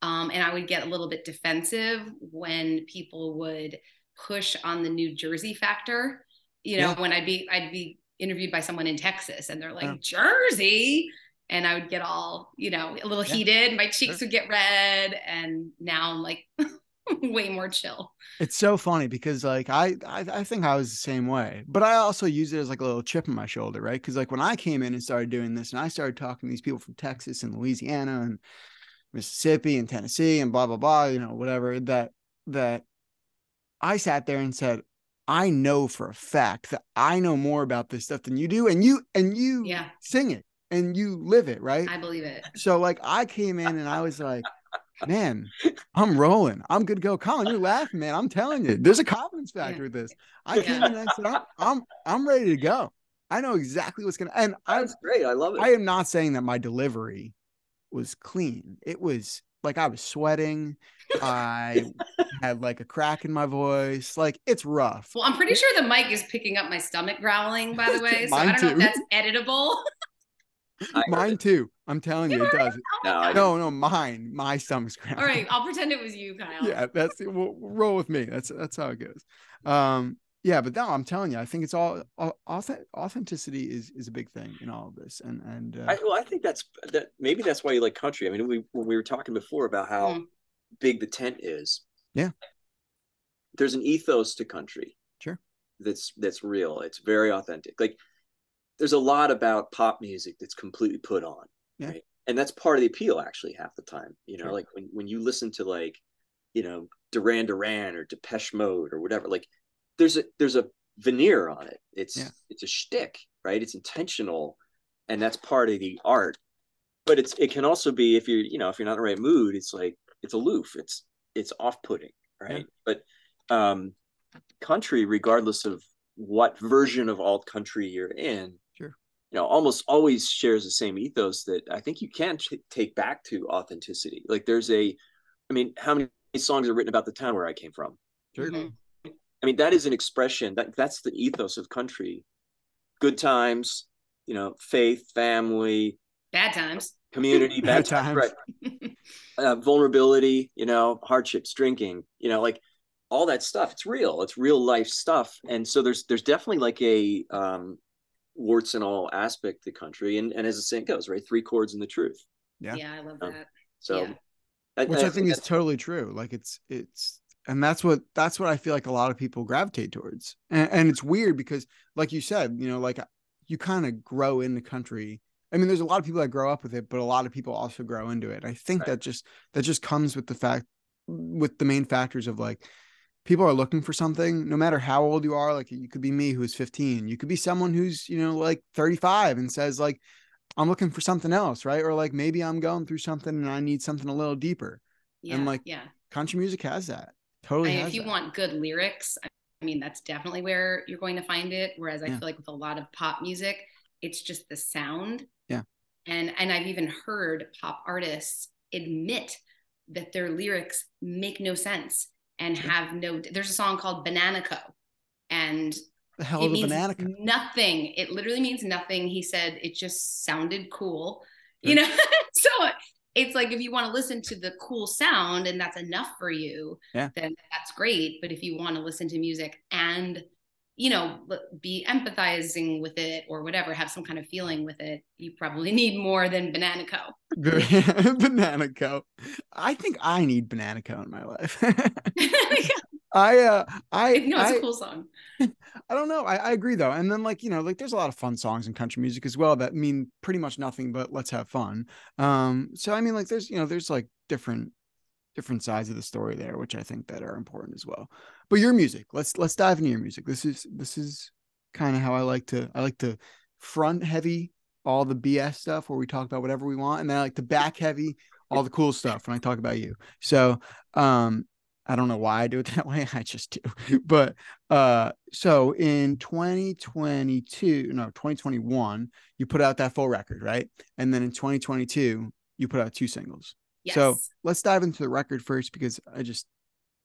Um, and I would get a little bit defensive when people would push on the New Jersey factor. You know, Yeah. when I'd be I'd be interviewed by someone in Texas and they're like, Yeah. Jersey. And I would get all, you know, a little Yeah. heated. My cheeks Sure. would get red. And now I'm like way more chill. It's so funny because like I, I I think I was the same way, but I also use it as like a little chip on my shoulder, right? Because like when I came in and started doing this, and I started talking to these people from Texas and Louisiana and Mississippi and Tennessee and blah blah blah, you know, whatever that that I sat there and said, I know for a fact that I know more about this stuff than you do, and you and you Yeah. sing it and you live it, right? I believe it. So like I came in and I was like, man, I'm rolling. I'm good to go. Colin, you're laughing, man. I'm telling you, there's a confidence factor with this. I Yeah. came in and I said, I'm, I'm I'm ready to go. I know exactly what's gonna and I That's great. I love it. I am not saying that my delivery was clean. It was like I was sweating. I had like a crack in my voice. Like it's rough. Well, I'm pretty sure the mic is picking up my stomach growling, by the way. So I don't know if that's editable. I heard Mine it. too. I'm telling you, it does. Oh No, my I God. No, no, mine. My stomach's cramping. All right, I'll pretend it was you, Kyle. yeah that's we'll, we'll roll with me that's that's how it goes um yeah but no i'm telling you i think it's all, all auth- authenticity is is a big thing in all of this and and uh, I, well, I think that's that. Maybe that's why you like country. I mean, we when we were talking before about how Mm. big the tent is. Yeah. There's an ethos to country. Sure. That's that's real. It's very authentic. Like there's a lot about pop music that's completely put on. Yeah. Right. And that's part of the appeal actually half the time. You know, Sure. like when, when you listen to like, you know, Duran Duran or Depeche Mode or whatever, like there's a there's a veneer on it. It's Yeah. it's a shtick, right? It's intentional and that's part of the art. But it's it can also be if you're, you know, if you're not in the right mood, it's like it's aloof. It's it's off-putting, right? But um country, regardless of what version of alt country you're in. You know, almost always shares the same ethos that I think you can t- take back to authenticity. Like there's a, I mean, how many songs are written about the town where I came from? Sure. Mhm. I mean, that is an expression that that's the ethos of country. Good times, you know, faith, family, Bad times. community, Bad bad times, times. right? Uh, vulnerability, you know, hardships, drinking, you know, like all that stuff. It's real. It's real life stuff. And so there's there's definitely like a um, warts and all aspect the country. And and as the saying goes, right, three chords and the truth. Yeah. Yeah, I love Um, that. So, Yeah. and- which and i think is totally true like it's it's and that's what that's what i feel like a lot of people gravitate towards and, and it's weird because like you said you know like you kind of grow in the country i mean there's a lot of people that grow up with it but a lot of people also grow into it i think Right. that just that just comes with the fact with the main factors of like people are looking for something no matter how old you are like you could be me who's 15 you could be someone who's you know like 35 and says like i'm looking for something else right or like maybe i'm going through something and i need something a little deeper Yeah. and, like, yeah. country music has that totally has if you that. want good lyrics, I mean, that's definitely where you're going to find it. Whereas I Yeah. feel like with a lot of pop music, it's just the sound. Yeah. And and I've even heard pop artists admit that their lyrics make no sense and have no there's a song called Banana Co. And the hell it means nothing. It literally means nothing. He said it just sounded cool. You know, so it's like if you want to listen to the cool sound and that's enough for you, Yeah. then that's great. But if you want to listen to music and you know be empathizing with it or whatever, have some kind of feeling with it, you probably need more than Banana Co. banana co. I think i need banana co in my life. I uh i know, it's I, a cool song. I don't know. I, I agree though. And then like you know like there's a lot of fun songs in country music as well that mean pretty much nothing but let's have fun. Um so i mean like there's you know there's like different different sides of the story there which i think that are important as well but your music let's let's dive into your music. This is this is kind of how i like to i like to front heavy all the bs stuff where we talk about whatever we want and then i like to back heavy all the cool stuff when i talk about you. So um i don't know why i do it that way i just do. But uh so in 2022 no 2021 you put out that full record right? And then in 2022 you put out two singles. Yes. so let's dive into the record first because I just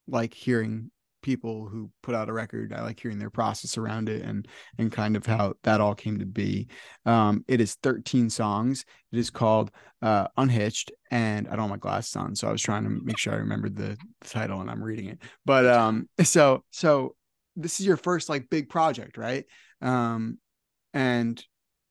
like hearing people who put out a record. I like hearing their process around it and and kind of how that all came to be. Um, it is 13 songs. It is called uh, Unhitched, and I don't have my glasses on, so I was trying to make sure I remembered the, title and I'm reading it. But um, so so this is your first like big project, right? Um, and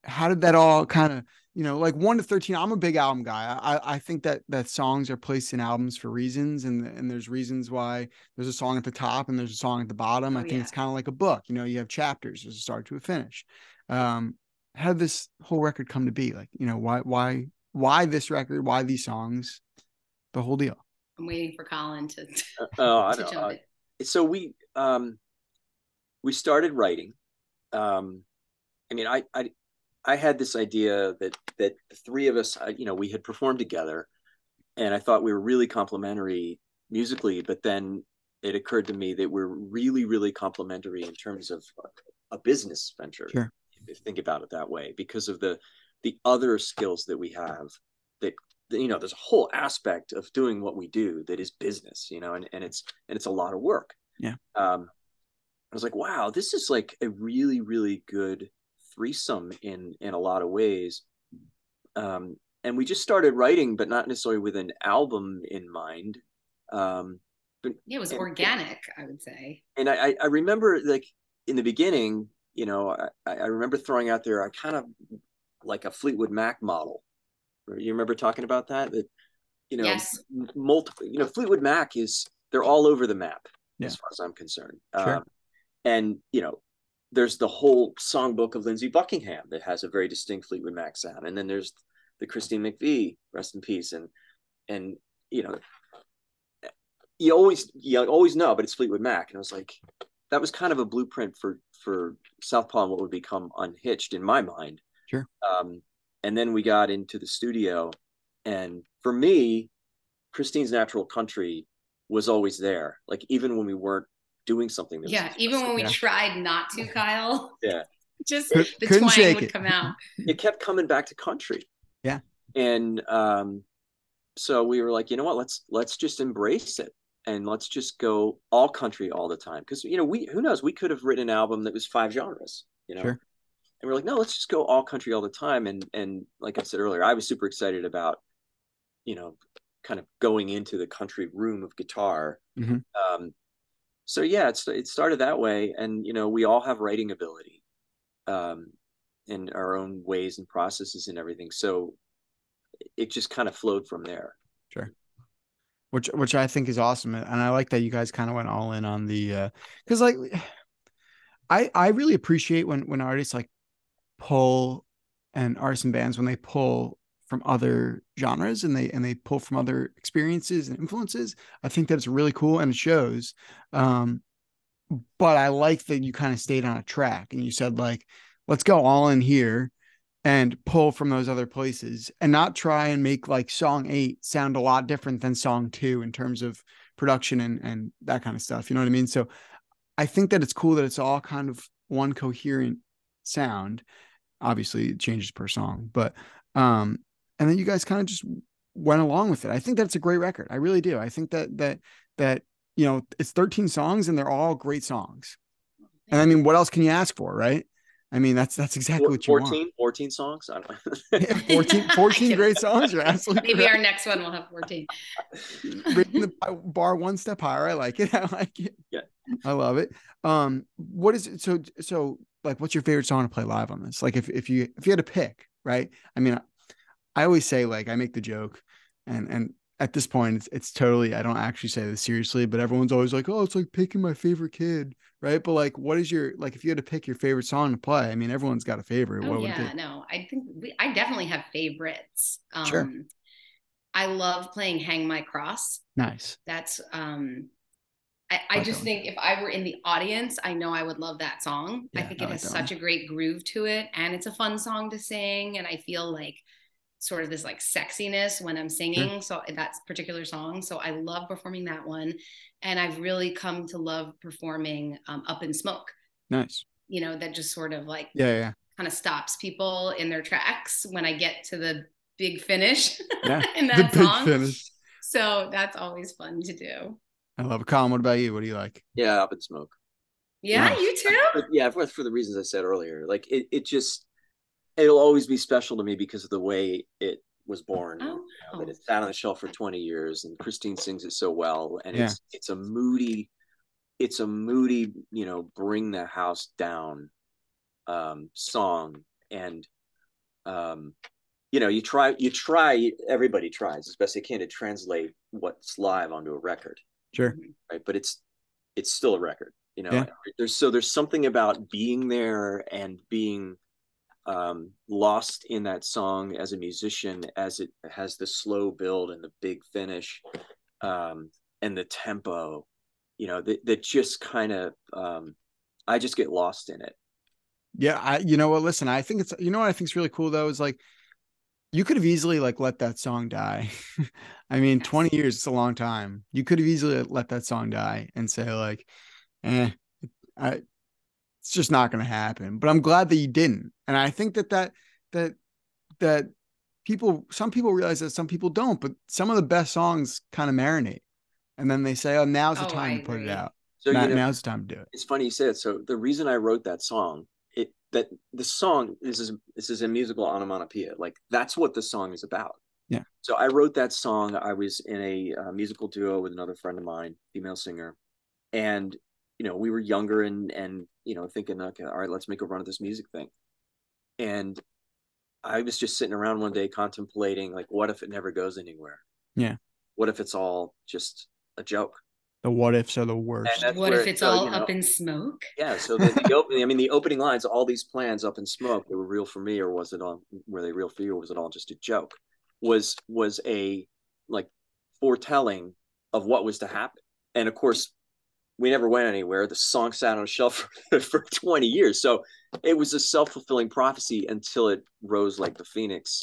how did that all kind of you know, like one to thirteen. I'm a big album guy. I I think that that songs are placed in albums for reasons, and and there's reasons why there's a song at the top and there's a song at the bottom. Oh, I think yeah. it's kind of like a book. You know, you have chapters. There's a start to a finish. Um, how did this whole record come to be? Like, you know, why why why this record? Why these songs? The whole deal. I'm waiting for Colin to, Oh, I don't jump know. so we um we started writing um i mean i i i had this idea that that the three of us you know we had performed together and i thought we were really complementary musically but then it occurred to me that we're really really complementary in terms of a business venture Sure. if you think about it that way because of the the other skills that we have that you know there's a whole aspect of doing what we do that is business you know and, and it's and it's a lot of work Yeah. um i was like wow this is like a really really good threesome in in a lot of ways um and we just started writing but not necessarily with an album in mind um Yeah, it was And- organic, I would say. and I, I- I remember like in the beginning, you know, I, I remember throwing out there, I kind of like a Fleetwood Mac model. You remember talking about that? That, you know, Yes. m- multiple, you know, Fleetwood Mac is, they're all over the map Yeah. as far as I'm concerned. Sure. Um, and, you know, there's the whole songbook of Lindsey Buckingham that has a very distinct Fleetwood Mac sound. And then there's the Christine McVie, rest in peace. And, and, you know, you always you always know, but it's Fleetwood Mac, and I was like, that was kind of a blueprint for for Southpaw and what would become Unhitched in my mind. Sure. Um, and then we got into the studio, and for me, Christine's Natural Country was always there. Like even when we weren't doing something. that Yeah, even when we Yeah. tried not to, Kyle. Yeah. Just Could- the couldn't twang shake would it. come out. it kept coming back to country. Yeah. And um, so we were like, you know what? Let's let's just embrace it and let's just go all country all the time. Because you know, we who knows? We could have written an album that was five genres. You know. Sure. And we're like, no, let's just go all country all the time. And and like I said earlier, I was super excited about, you know, kind of going into the country room of guitar. Mhm. Um, so yeah, it's it started that way, and you know, we all have writing ability. Um, in our own ways and processes and everything. So it just kind of flowed from there. Sure. Which which I think is awesome, and I like that you guys kind of went all in on the because like I I really appreciate when when artists like pull and artists and bands when they pull from other genres and they and they pull from other experiences and influences. I think that it's really cool and it shows. Um, but I like that you kind of stayed on a track and you said like, let's go all in here and pull from those other places and not try and make like song eight sound a lot different than song two in terms of production and and that kind of stuff. You know what I mean? So I think that it's cool that it's all kind of one coherent sound. Obviously, it changes per song, but um, and then you guys kind of just went along with it. I think that's a great record. I really do. I think that that that you know it's 13 songs and they're all great songs. And I mean, what else can you ask for, right? I mean, that's that's exactly what you 14, 14 songs. I don't know. 14, 14 great songs. You're absolutely Maybe correct. our next one will have 14. Raising the bar one step higher. I like it. I like it. Yeah. I love it. Um, what is it? So, so like, what's your favorite song to play live on this? Like, if if you if you had to pick, right? I mean, I always say like I make the joke, and and at this point, it's it's totally I don't actually say this seriously, but everyone's always like, oh, it's like picking my favorite kid, right? But like, what is your like if you had to pick your favorite song to play? I mean, everyone's got a favorite. Oh what would it yeah, no, I think we, I definitely have favorites. Um, Sure. I love playing "Hang My Cross." Nice. That's um, I, I like just think if I were in the audience, I know I would love that song. I think I it like has that one. such a great groove to it, and it's a fun song to sing. And I feel like sort of this like sexiness when I'm singing. So that particular song. So I love performing that one, and I've really come to love performing um, "Up in Smoke." Nice. You know, that just sort of like Yeah, yeah, kind of stops people in their tracks when I get to the big finish yeah. in the that big song. finish. So that's always fun to do. I love it. Colin, what about you? What do you like? yeah, up in smoke. Yeah, Nice. you too. But yeah, for, for the reasons I said earlier, like it, it just, it'll always be special to me because of the way it was born. Oh, you know, that it sat on the shelf for 20 years and Christine sings it so well. And Yeah. it's, it's a moody, it's a moody, you know, bring the house down um, song. And um, you know, you try, you try, everybody tries as best they can to translate what's live onto a record, Sure. right? But it's it's still a record, you know. Yeah. There's so there's something about being there and being um, lost in that song as a musician, as it has the slow build and the big finish, um, and the tempo, you know, that that just kind of um, I just get lost in it. Yeah, I you know what? Listen, I think it's you know what I think is really cool though is like you could have easily like let that song die. I mean, 20 years is a long time. You could have easily let that song die and say like, eh, I, it's just not going to happen. But I'm glad that you didn't. And I think that that that that people, some people realize that some people don't. But some of the best songs kind of marinate, and then they say, oh, now's the Oh, time I to put it out. So Now- you know, now's the time to do it. it's funny you say it. So the reason I wrote that song, it that the song this is this is a musical onomatopoeia. Like that's what the song is about. Yeah. So I wrote that song. I was in a uh, musical duo with another friend of mine, female singer, and you know we were younger and and you know thinking, okay, all right, let's make a run at this music thing. And I was just sitting around one day contemplating, like, what if it never goes anywhere? Yeah. What if it's all just a joke? The what ifs are the worst. that's what where if it's so, all you know, up in smoke? yeah. So the, the opening, I mean, the opening lines, all these plans up in smoke, they were real for me, or was it all? Were they real for you, or was it all just a joke? Was was a like foretelling of what was to happen, and of course, we never went anywhere. The song sat on a shelf for, for twenty years, so it was a self fulfilling prophecy until it rose like the phoenix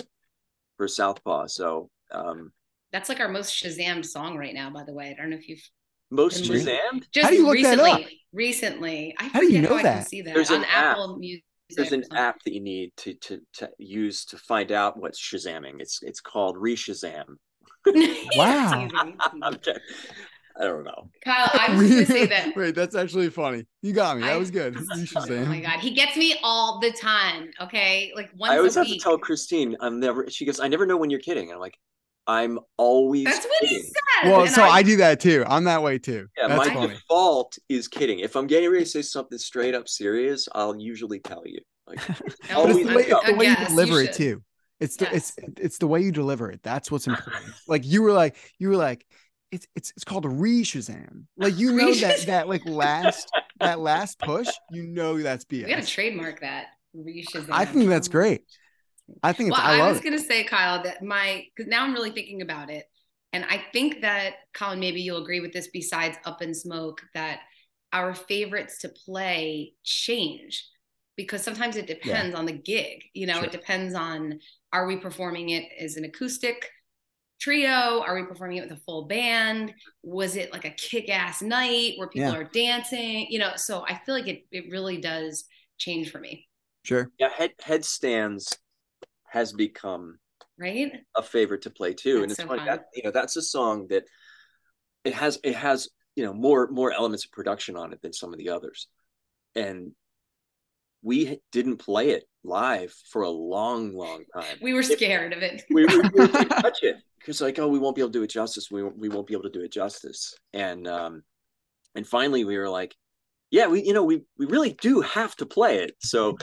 for Southpaw. So um, That's like our most Shazam song right now, by the way. I don't know if you've most Really? Shazam. just do you look that recently. up? Recently, I How do you know how I that? see that There's on an app. Apple Music. there's an app that you need to to to use to find out what's Shazamming. It's it's called Reshazam. Wow. It's easy, it's easy. I'm kidding. I don't know. Kyle, I was just gonna say that. Wait, that's actually funny. You got me. That I- was good. You should say. Oh my god, he gets me all the time. Okay, like once I always have week. to tell Christine I'm never. She goes, I never know when you're kidding. I'm like, I'm always. That's what he kidding. says. Well, and so I, do that too. I'm that way too. Yeah, That's my funny. default is kidding. If I'm getting ready to say something straight up serious, I'll usually tell you. Like, it's always the way, it's the way you Yes, deliver it too. It's the it's it's the way you deliver it. That's what's important. like you were like you were like it's it's it's called a re Shazam. Like you know that that like last that last push. You know that's BS. We gotta trademark that. Re-Shazam. I think that's great. I think it's Well, I I, was it. gonna say, Kyle, that my because now I'm really thinking about it, and I think that Colin, maybe you'll agree with this. Besides Up in Smoke, that our favorites to play change because sometimes it depends on the gig. You know, Sure. it depends on are we performing it as an acoustic trio? Are we performing it with a full band? Was it like a kick-ass night where people Yeah. are dancing? You know, so I feel like it it really does change for me, Sure. yeah, head headstands has become right? a favorite to play too. and it's so funny fun. that you know that's a song that it has it has you know more more elements of production on it than some of the others, and we didn't play it live for a long, long time. We were scared of it. we, we, we didn't touch it because like oh we won't be able to do it justice. We won't- we won't be able to do it justice. And um and finally we were like yeah we you know we we really do have to play it. So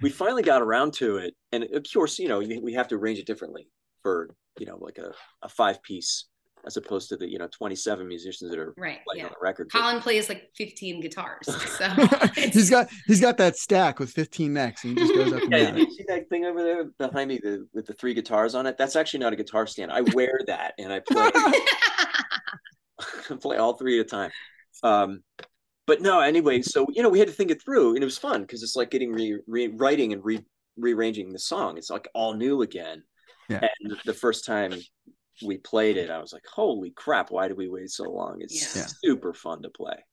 we finally got around to it. And of course you know we we have to arrange it differently for you know like a, a five piece as opposed to the you know 27 musicians that are Right. playing Yeah. on the record. But- Colin plays like 15 guitars. So he's got he's got that stack with 15 necks and he just goes up and Yeah, down. you see that thing over there behind me the, with the three guitars on it? That's actually not a guitar stand. I wear that and I play play all three at a time. Um, but no, anyway, so you know, we had to think it through, and it was fun because it's like getting re- rewriting and re- rearranging the song. It's like all new again. Yeah. And the first time we played it, I was like, "Holy crap! Why did we wait so long?" It's Yeah. super fun to play.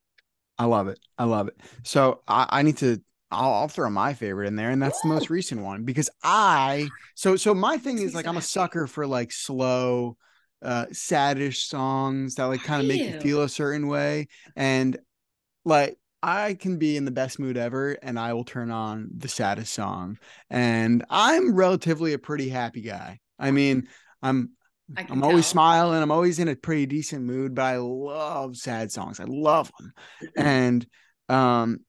I love it. I love it. So I, I need to. I'll, I'll throw my favorite in there, and that's the most recent one because I. So so my thing is like I'm a sucker for like slow, uh, saddish songs that like kind of make you you? feel a certain way, and like I can be in the best mood ever, and I will turn on the saddest song, and I'm relatively a pretty happy guy. I mean, I'm I'm always smiling. I'm always in a pretty decent mood, but I love sad songs. I love them. And um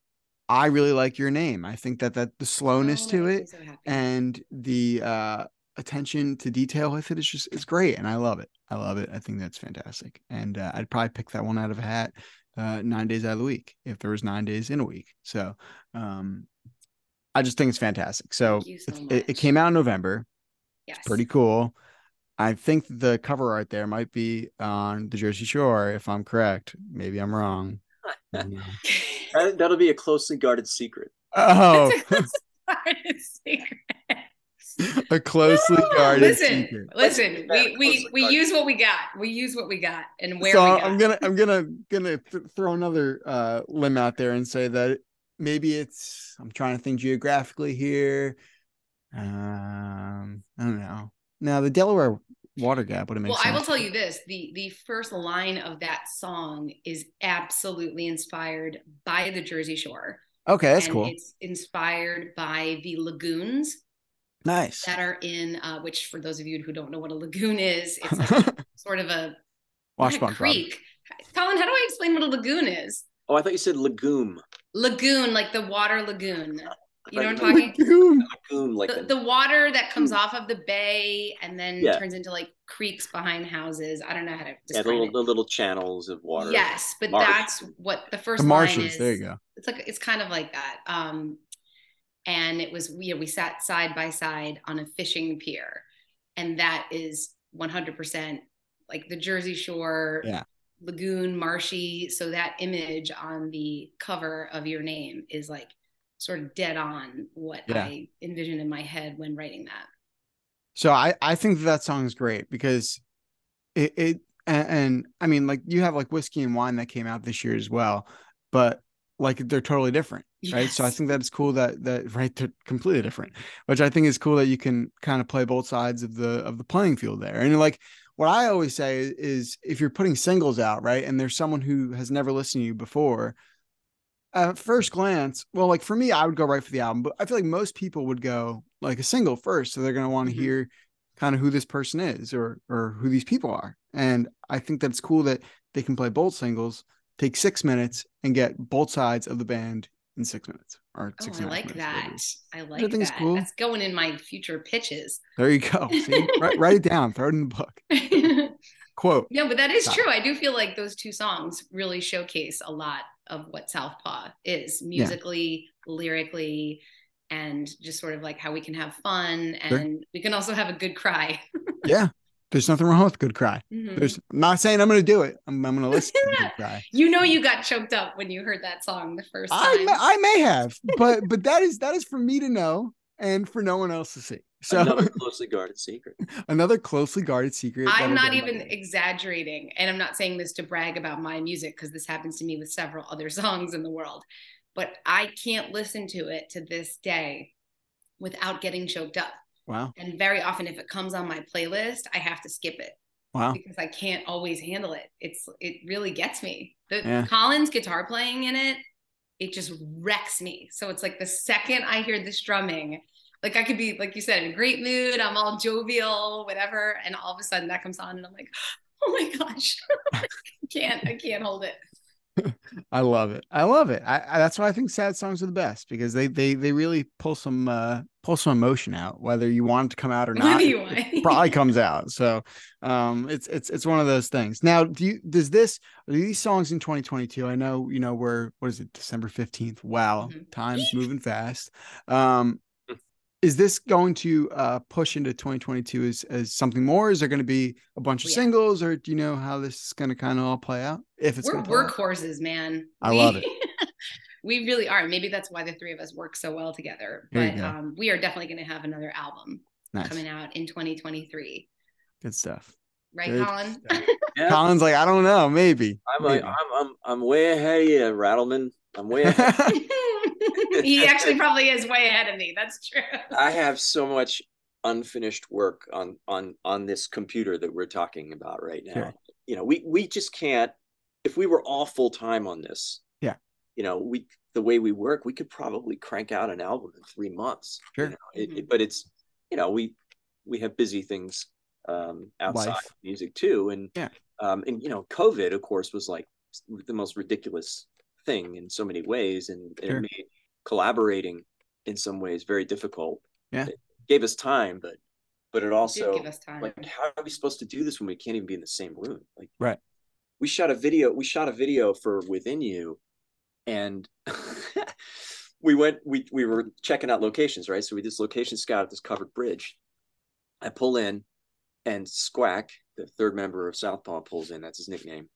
I really like your name. I think that that the slowness Oh, to it so and the uh attention to detail with it is just it's great and I love it. I love it. I think that's fantastic. And uh, I'd probably pick that one out of a hat uh, nine days out of the week if there was nine days in a week. So um, I just think it's fantastic. So, so it, it, came out in November. Yes. It's pretty cool. I think the cover art there might be on the Jersey Shore, if I'm correct. Maybe I'm wrong. that, will be a closely guarded secret. Oh, secret. a closely guarded listen, secret. Listen, we we we use what we got. We use what we got and where so we. I'm gonna I'm gonna gonna th- throw another uh, limb out there and say that maybe it's I'm trying to think geographically here. Um, I don't know. Now the Delaware Water Gap would have made. Well, I will tell you this: the the first line of that song is absolutely inspired by the Jersey Shore. Okay, that's and cool. It's inspired by the lagoons Nice. that are in uh, which for those of you who don't know what a lagoon is it's like sort of a Wash not a creek colin how do i explain what a lagoon is Oh, I thought you said legume. lagoon like the water lagoon you know what i'm talking Lagoon. Legume, like the, the, the water that comes off of the bay and then Yeah. turns into like creeks behind houses i don't know how to yeah, describe the, little, it the little channels of water. yes but Marsh. that's what the first The line marshes. is There you go. it's like it's kind of like that um and it was you know we sat side by side on a fishing pier and that is 100% like the jersey shore Yeah. lagoon marshy so that image on the cover of your name is like sort of dead on what Yeah. i envisioned in my head when writing that So I I think that, that song is great because it it and, and I mean like you have like whiskey and wine that came out this year as well, but like they're totally different, right? So I think that it's cool that that right they're completely different, which I think is cool that you can kind of play both sides of the of the playing field there. And like what I always say is if you're putting singles out, right, and there's someone who has never listened to you before, at first glance, well, like for me, I would go right for the album, but I feel like most people would go like a single first. So they're going to want to Mhm. hear kind of who this person is or, or who these people are. And I think that's cool that they can play both singles, take six minutes and get both sides of the band in six minutes or oh six i and a half like minutes, that i like that cool. that's going in my future pitches There you go. See? write, write it down, throw it in the book. Quote. Yeah, but that is Stop. true. I do feel like those two songs really showcase a lot of what Southpaw is musically, lyrically, and just sort of like how we can have fun Sure. and we can also have a good cry. Yeah. There's nothing wrong with good cry. Mhm. There's I'm not saying I'm going to do it. I'm, I'm going to listen to cry. You know, you got choked up when you heard that song the first time. I may, I may have, but but that is that is for me to know and for no one else to see. So Another another, closely guarded secret. Another closely guarded secret. I'm not even me. exaggerating. And I'm not saying this to brag about my music because this happens to me with several other songs in the world. But I can't listen to it to this day without getting choked up. Wow, And very often, if it comes on my playlist, I have to skip it wow, because I can't always handle it. It's it really gets me. The Yeah. Colin's guitar playing in it, it just wrecks me. So it's like the second I hear this drumming, like I could be like you said in a great mood, I'm all jovial, whatever, and all of a sudden that comes on, and I'm like, oh my gosh, I can't, I can't hold it. I love it. I love it. I, I that's why I think sad songs are the best because they they they really pull some uh pull some emotion out, whether you want it to come out or not. It probably comes out. So um it's it's it's one of those things. Now, do you does this are these songs in 2022? I know, you know, we're what is it, December 15th. Wow, Mhm. time's moving fast. Um is this going to uh push into 2022 as as something more? Is there going to be a bunch of Yeah. singles, or do you know how this is going to kind of all play out? If it's We're going to play out? workhorses, man. I We- love it. we really are. Maybe that's why the three of us work so well together. There But um, we are definitely going to have another album Nice, coming out in 2023. good stuff. Right, Good Colin? stuff. Yeah, Colin's like, I don't know, maybe. I'm, maybe. I'm I'm I'm way ahead of you, Rattleman. I'm way ahead. he actually probably is way ahead of me. That's true. I have so much unfinished work on on on this computer that we're talking about right now. Sure. You know, we we just can't. If we were all full time on this, Yeah. You know, we the way we work, we could probably crank out an album in three months. you Sure. know. It- Mhm. it- but it's you know we we have busy things um, outside Life. music too, and Yeah. um, and you know, COVID of course was like the most ridiculous thing in so many ways, and, and Sure. it made collaborating in some ways very difficult. Yeah. It gave us time, but but it Did also give us time. like how are we supposed to do this when we can't even be in the same room? Like Right. we shot a video, we shot a video for Within You, and we went we we were checking out locations, right? So we did this location scout at this covered bridge. I pull in and Squack, the third member of Southpaw, pulls in. That's his nickname.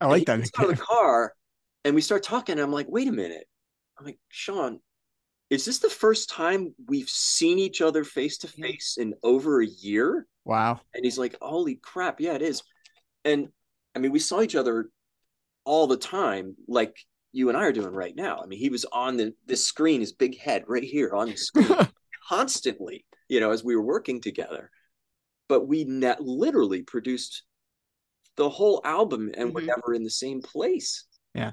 I like that. he gets out of the car and we start talking. And I'm like, wait a minute. I'm like, Sean, is this the first time we've seen each other face to face in over a year? Wow. And he's like, holy crap, yeah, it is. And I mean, we saw each other all the time, like you and I are doing right now. I mean, he was on the this screen, his big head right here on the screen constantly, you know, as we were working together. But we net literally produced the whole album and we're Mhm. never in the same place. Yeah.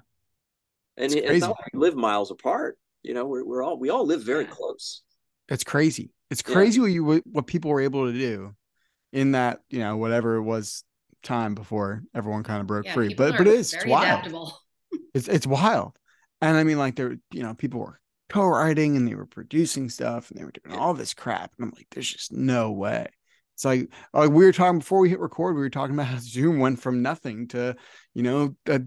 And It's it, it's not like we live miles apart. You know, we're, we're all we all live very Yeah. close. It's crazy. It's Yeah. crazy what you what- what people were able to do in that you know whatever it was time before everyone kind of broke yeah, free. But but it is it's wild. adaptable. It's it's wild. And I mean, like there, you know, people were co-writing and they were producing stuff and they were doing all this crap. And I'm like, there's just no way. It's like like we were talking before we hit record, we were talking about how Zoom went from nothing to, you know, a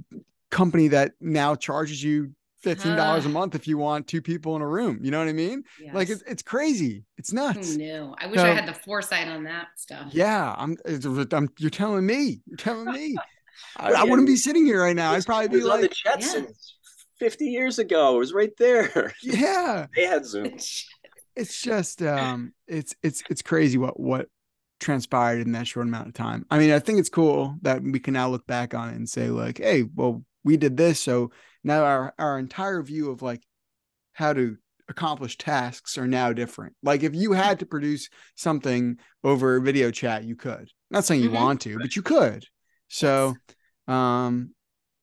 company that now charges you fifteen dollars a Ah. month if you want two people in a room. You know what I mean? Like it's it's crazy. It's nuts. Who knew? I wish So- I had the foresight on that stuff. Yeah, I'm, it's- I'm. You're telling me. You're telling me. I, Oh, I wouldn't be sitting here right now. I'd probably be was on the like, Jetsons 50 years ago. It was right there. yeah. They had Zoom. it's just um it's it's it's crazy what what transpired in that short amount of time i mean i think it's cool that we can now look back on it and say like hey well we did this so now our our entire view of like how to accomplish tasks are now different like if you had to produce something over video chat you could not saying you Mhm. want to but you could so um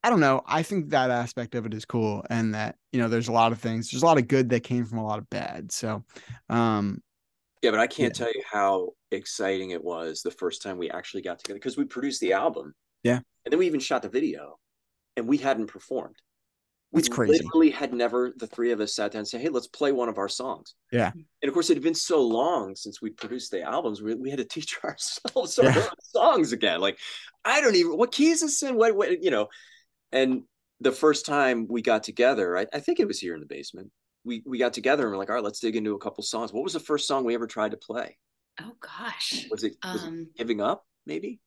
I don't know. I think that aspect of it is cool, and that you know, there's a lot of things. There's a lot of good that came from a lot of bad. So, um, Yeah, but I can't tell you how exciting it was the first time we actually got together because we produced the album. Yeah. And then we even shot the video and we hadn't performed. We It's crazy. We literally had never, the three of us sat down and said, hey, let's play one of our songs. Yeah. And of course, it had been so long since we produced the albums, we, we had to teach ourselves our Yeah. songs again. Like, I don't even, what key is this in? What, what, you know, and the first time we got together, I, I think it was here in the basement. We, we got together and we're like, all right, let's dig into a couple songs. What was the first song we ever tried to play? Oh gosh. Was it, was it Um. giving up maybe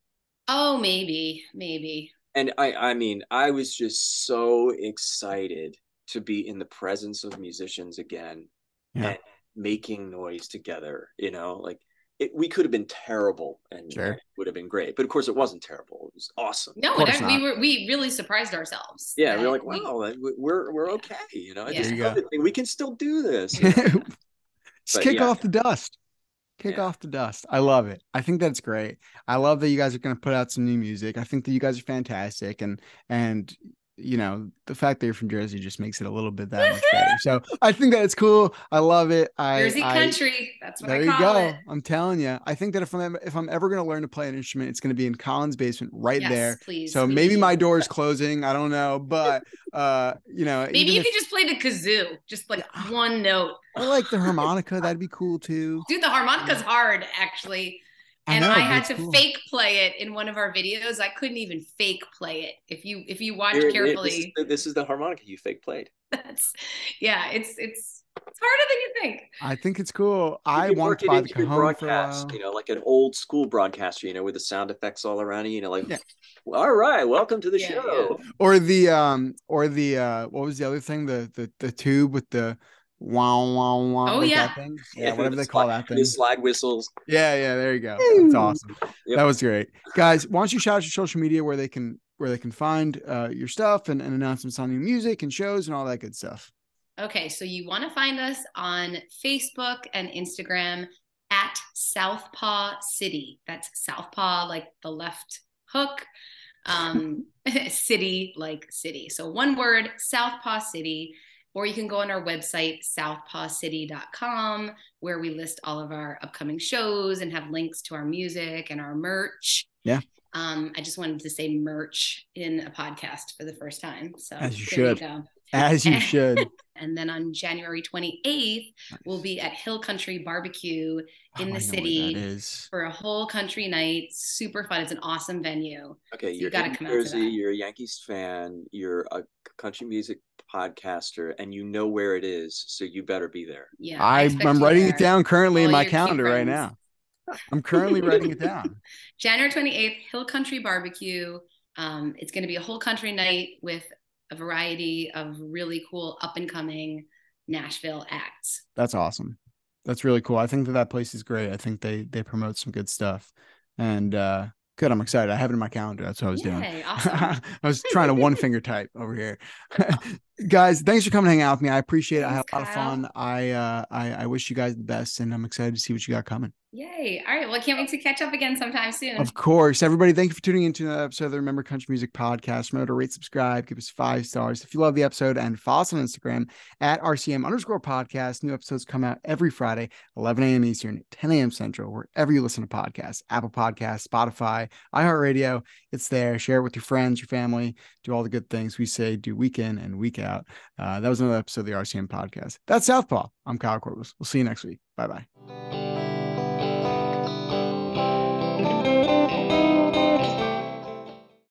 Oh, maybe, maybe. And i i mean i was just so excited to be in the presence of musicians again Yeah. and making noise together you know like it, we could have been terrible and, Sure. would have been great but of course it wasn't terrible it was awesome No, Of it, course act- we were we really surprised ourselves. yeah we that were like wow we- we're we're okay you know I Yeah. just you love go. the thing. we can still do this Yeah. just But kick yeah. off the dust. Kick Yeah. off the dust. I love it. I think that's great. I love that you guys are going to put out some new music. I think that you guys are fantastic, and and you know the fact that you're from Jersey just makes it a little bit that much better. So I think that it's cool. I love it. I Jersey I- country. That's what There I you go. it. I'm telling you. I think that if I'm if I'm ever going to learn to play an instrument, it's going to be in Colin's basement right Yes, there. please. So we maybe my door is closing. I don't know, but uh, you know, Maybe you if- could just play the kazoo, just like Yeah. one note. or like the harmonica, that'd be cool too. Dude, the harmonica's hard actually. I And know, I, had to cool. fake play it in one of our videos. I couldn't even fake play it. If you if you watch Here- here- carefully, this, is the, this is the harmonica you fake played that's yeah, it's it's it's harder than you think. I think it's cool. You I could wanted work to it buy the into your cajon for a broadcast, while. you know, like an old school broadcaster, you know, with the sound effects all around you, you know, like, Yeah. all right, welcome to the Yeah, show. Or the um, or the uh, what was the other thing? The the the tube with the wow wow wow. Oh, like yeah. that thing. Yeah, whatever they call that thing. The slide whistles. Yeah, yeah, there you go. That's awesome. Yep. That was great. Guys, why don't you shout out your social media where they can where they can find uh, your stuff and, and announcements on new music and shows and all that good stuff. Okay, so you want to find us on Facebook and Instagram at Southpaw City. That's Southpaw, like the left hook, um, city, like city. So one word, Southpaw City. Or you can go on our website, southpawcity.com, where we list all of our upcoming shows and have links to our music and our merch. Yeah. Um, I just wanted to say merch in a podcast for the first time. So As you should. go. As you should. And then on January 28th, nice. we'll be at Hill Country Barbecue in oh, the city for a whole country night. Super fun. It's an awesome venue. Okay, so you're you gotta in come Jersey, you're a Yankees fan, you're a country music podcaster, and you know where it is, so you better be there. Yeah. I, am writing it down currently in my calendar right now. I'm currently writing it down. January 28th, Hill Country Barbecue. Um, it's going to be a whole country night with a variety of really cool up and coming Nashville acts. That's awesome. That's really cool. I think that that place is great. I think they they promote some good stuff. And uh Good. I'm excited. I have it in my calendar. That's what I was Yay, doing. Awesome. I was trying to one finger type over here. guys, thanks for coming to hang out with me. I appreciate it. Thanks, I had a lot Kyle. of fun. I uh I, I wish you guys the best and I'm excited to see what you got coming. Yay. All right. Well, I can't wait to catch up again sometime soon. Of course. Everybody, thank you for tuning into another episode of the Remember Country Music Podcast. Remember to rate, subscribe, give us five stars if you love the episode, and follow us on Instagram at RCM underscore podcast. New episodes come out every Friday, 11 a.m. Eastern, 10 a.m. Central, wherever you listen to podcasts, Apple Podcasts, Spotify, iHeartRadio. It's there. Share it with your friends, your family. Do all the good things we say, do week in and week out. Uh, that was another episode of the RCM podcast. That's Southpaw. I'm Kyle Corbliss. We'll see you next week. Bye bye.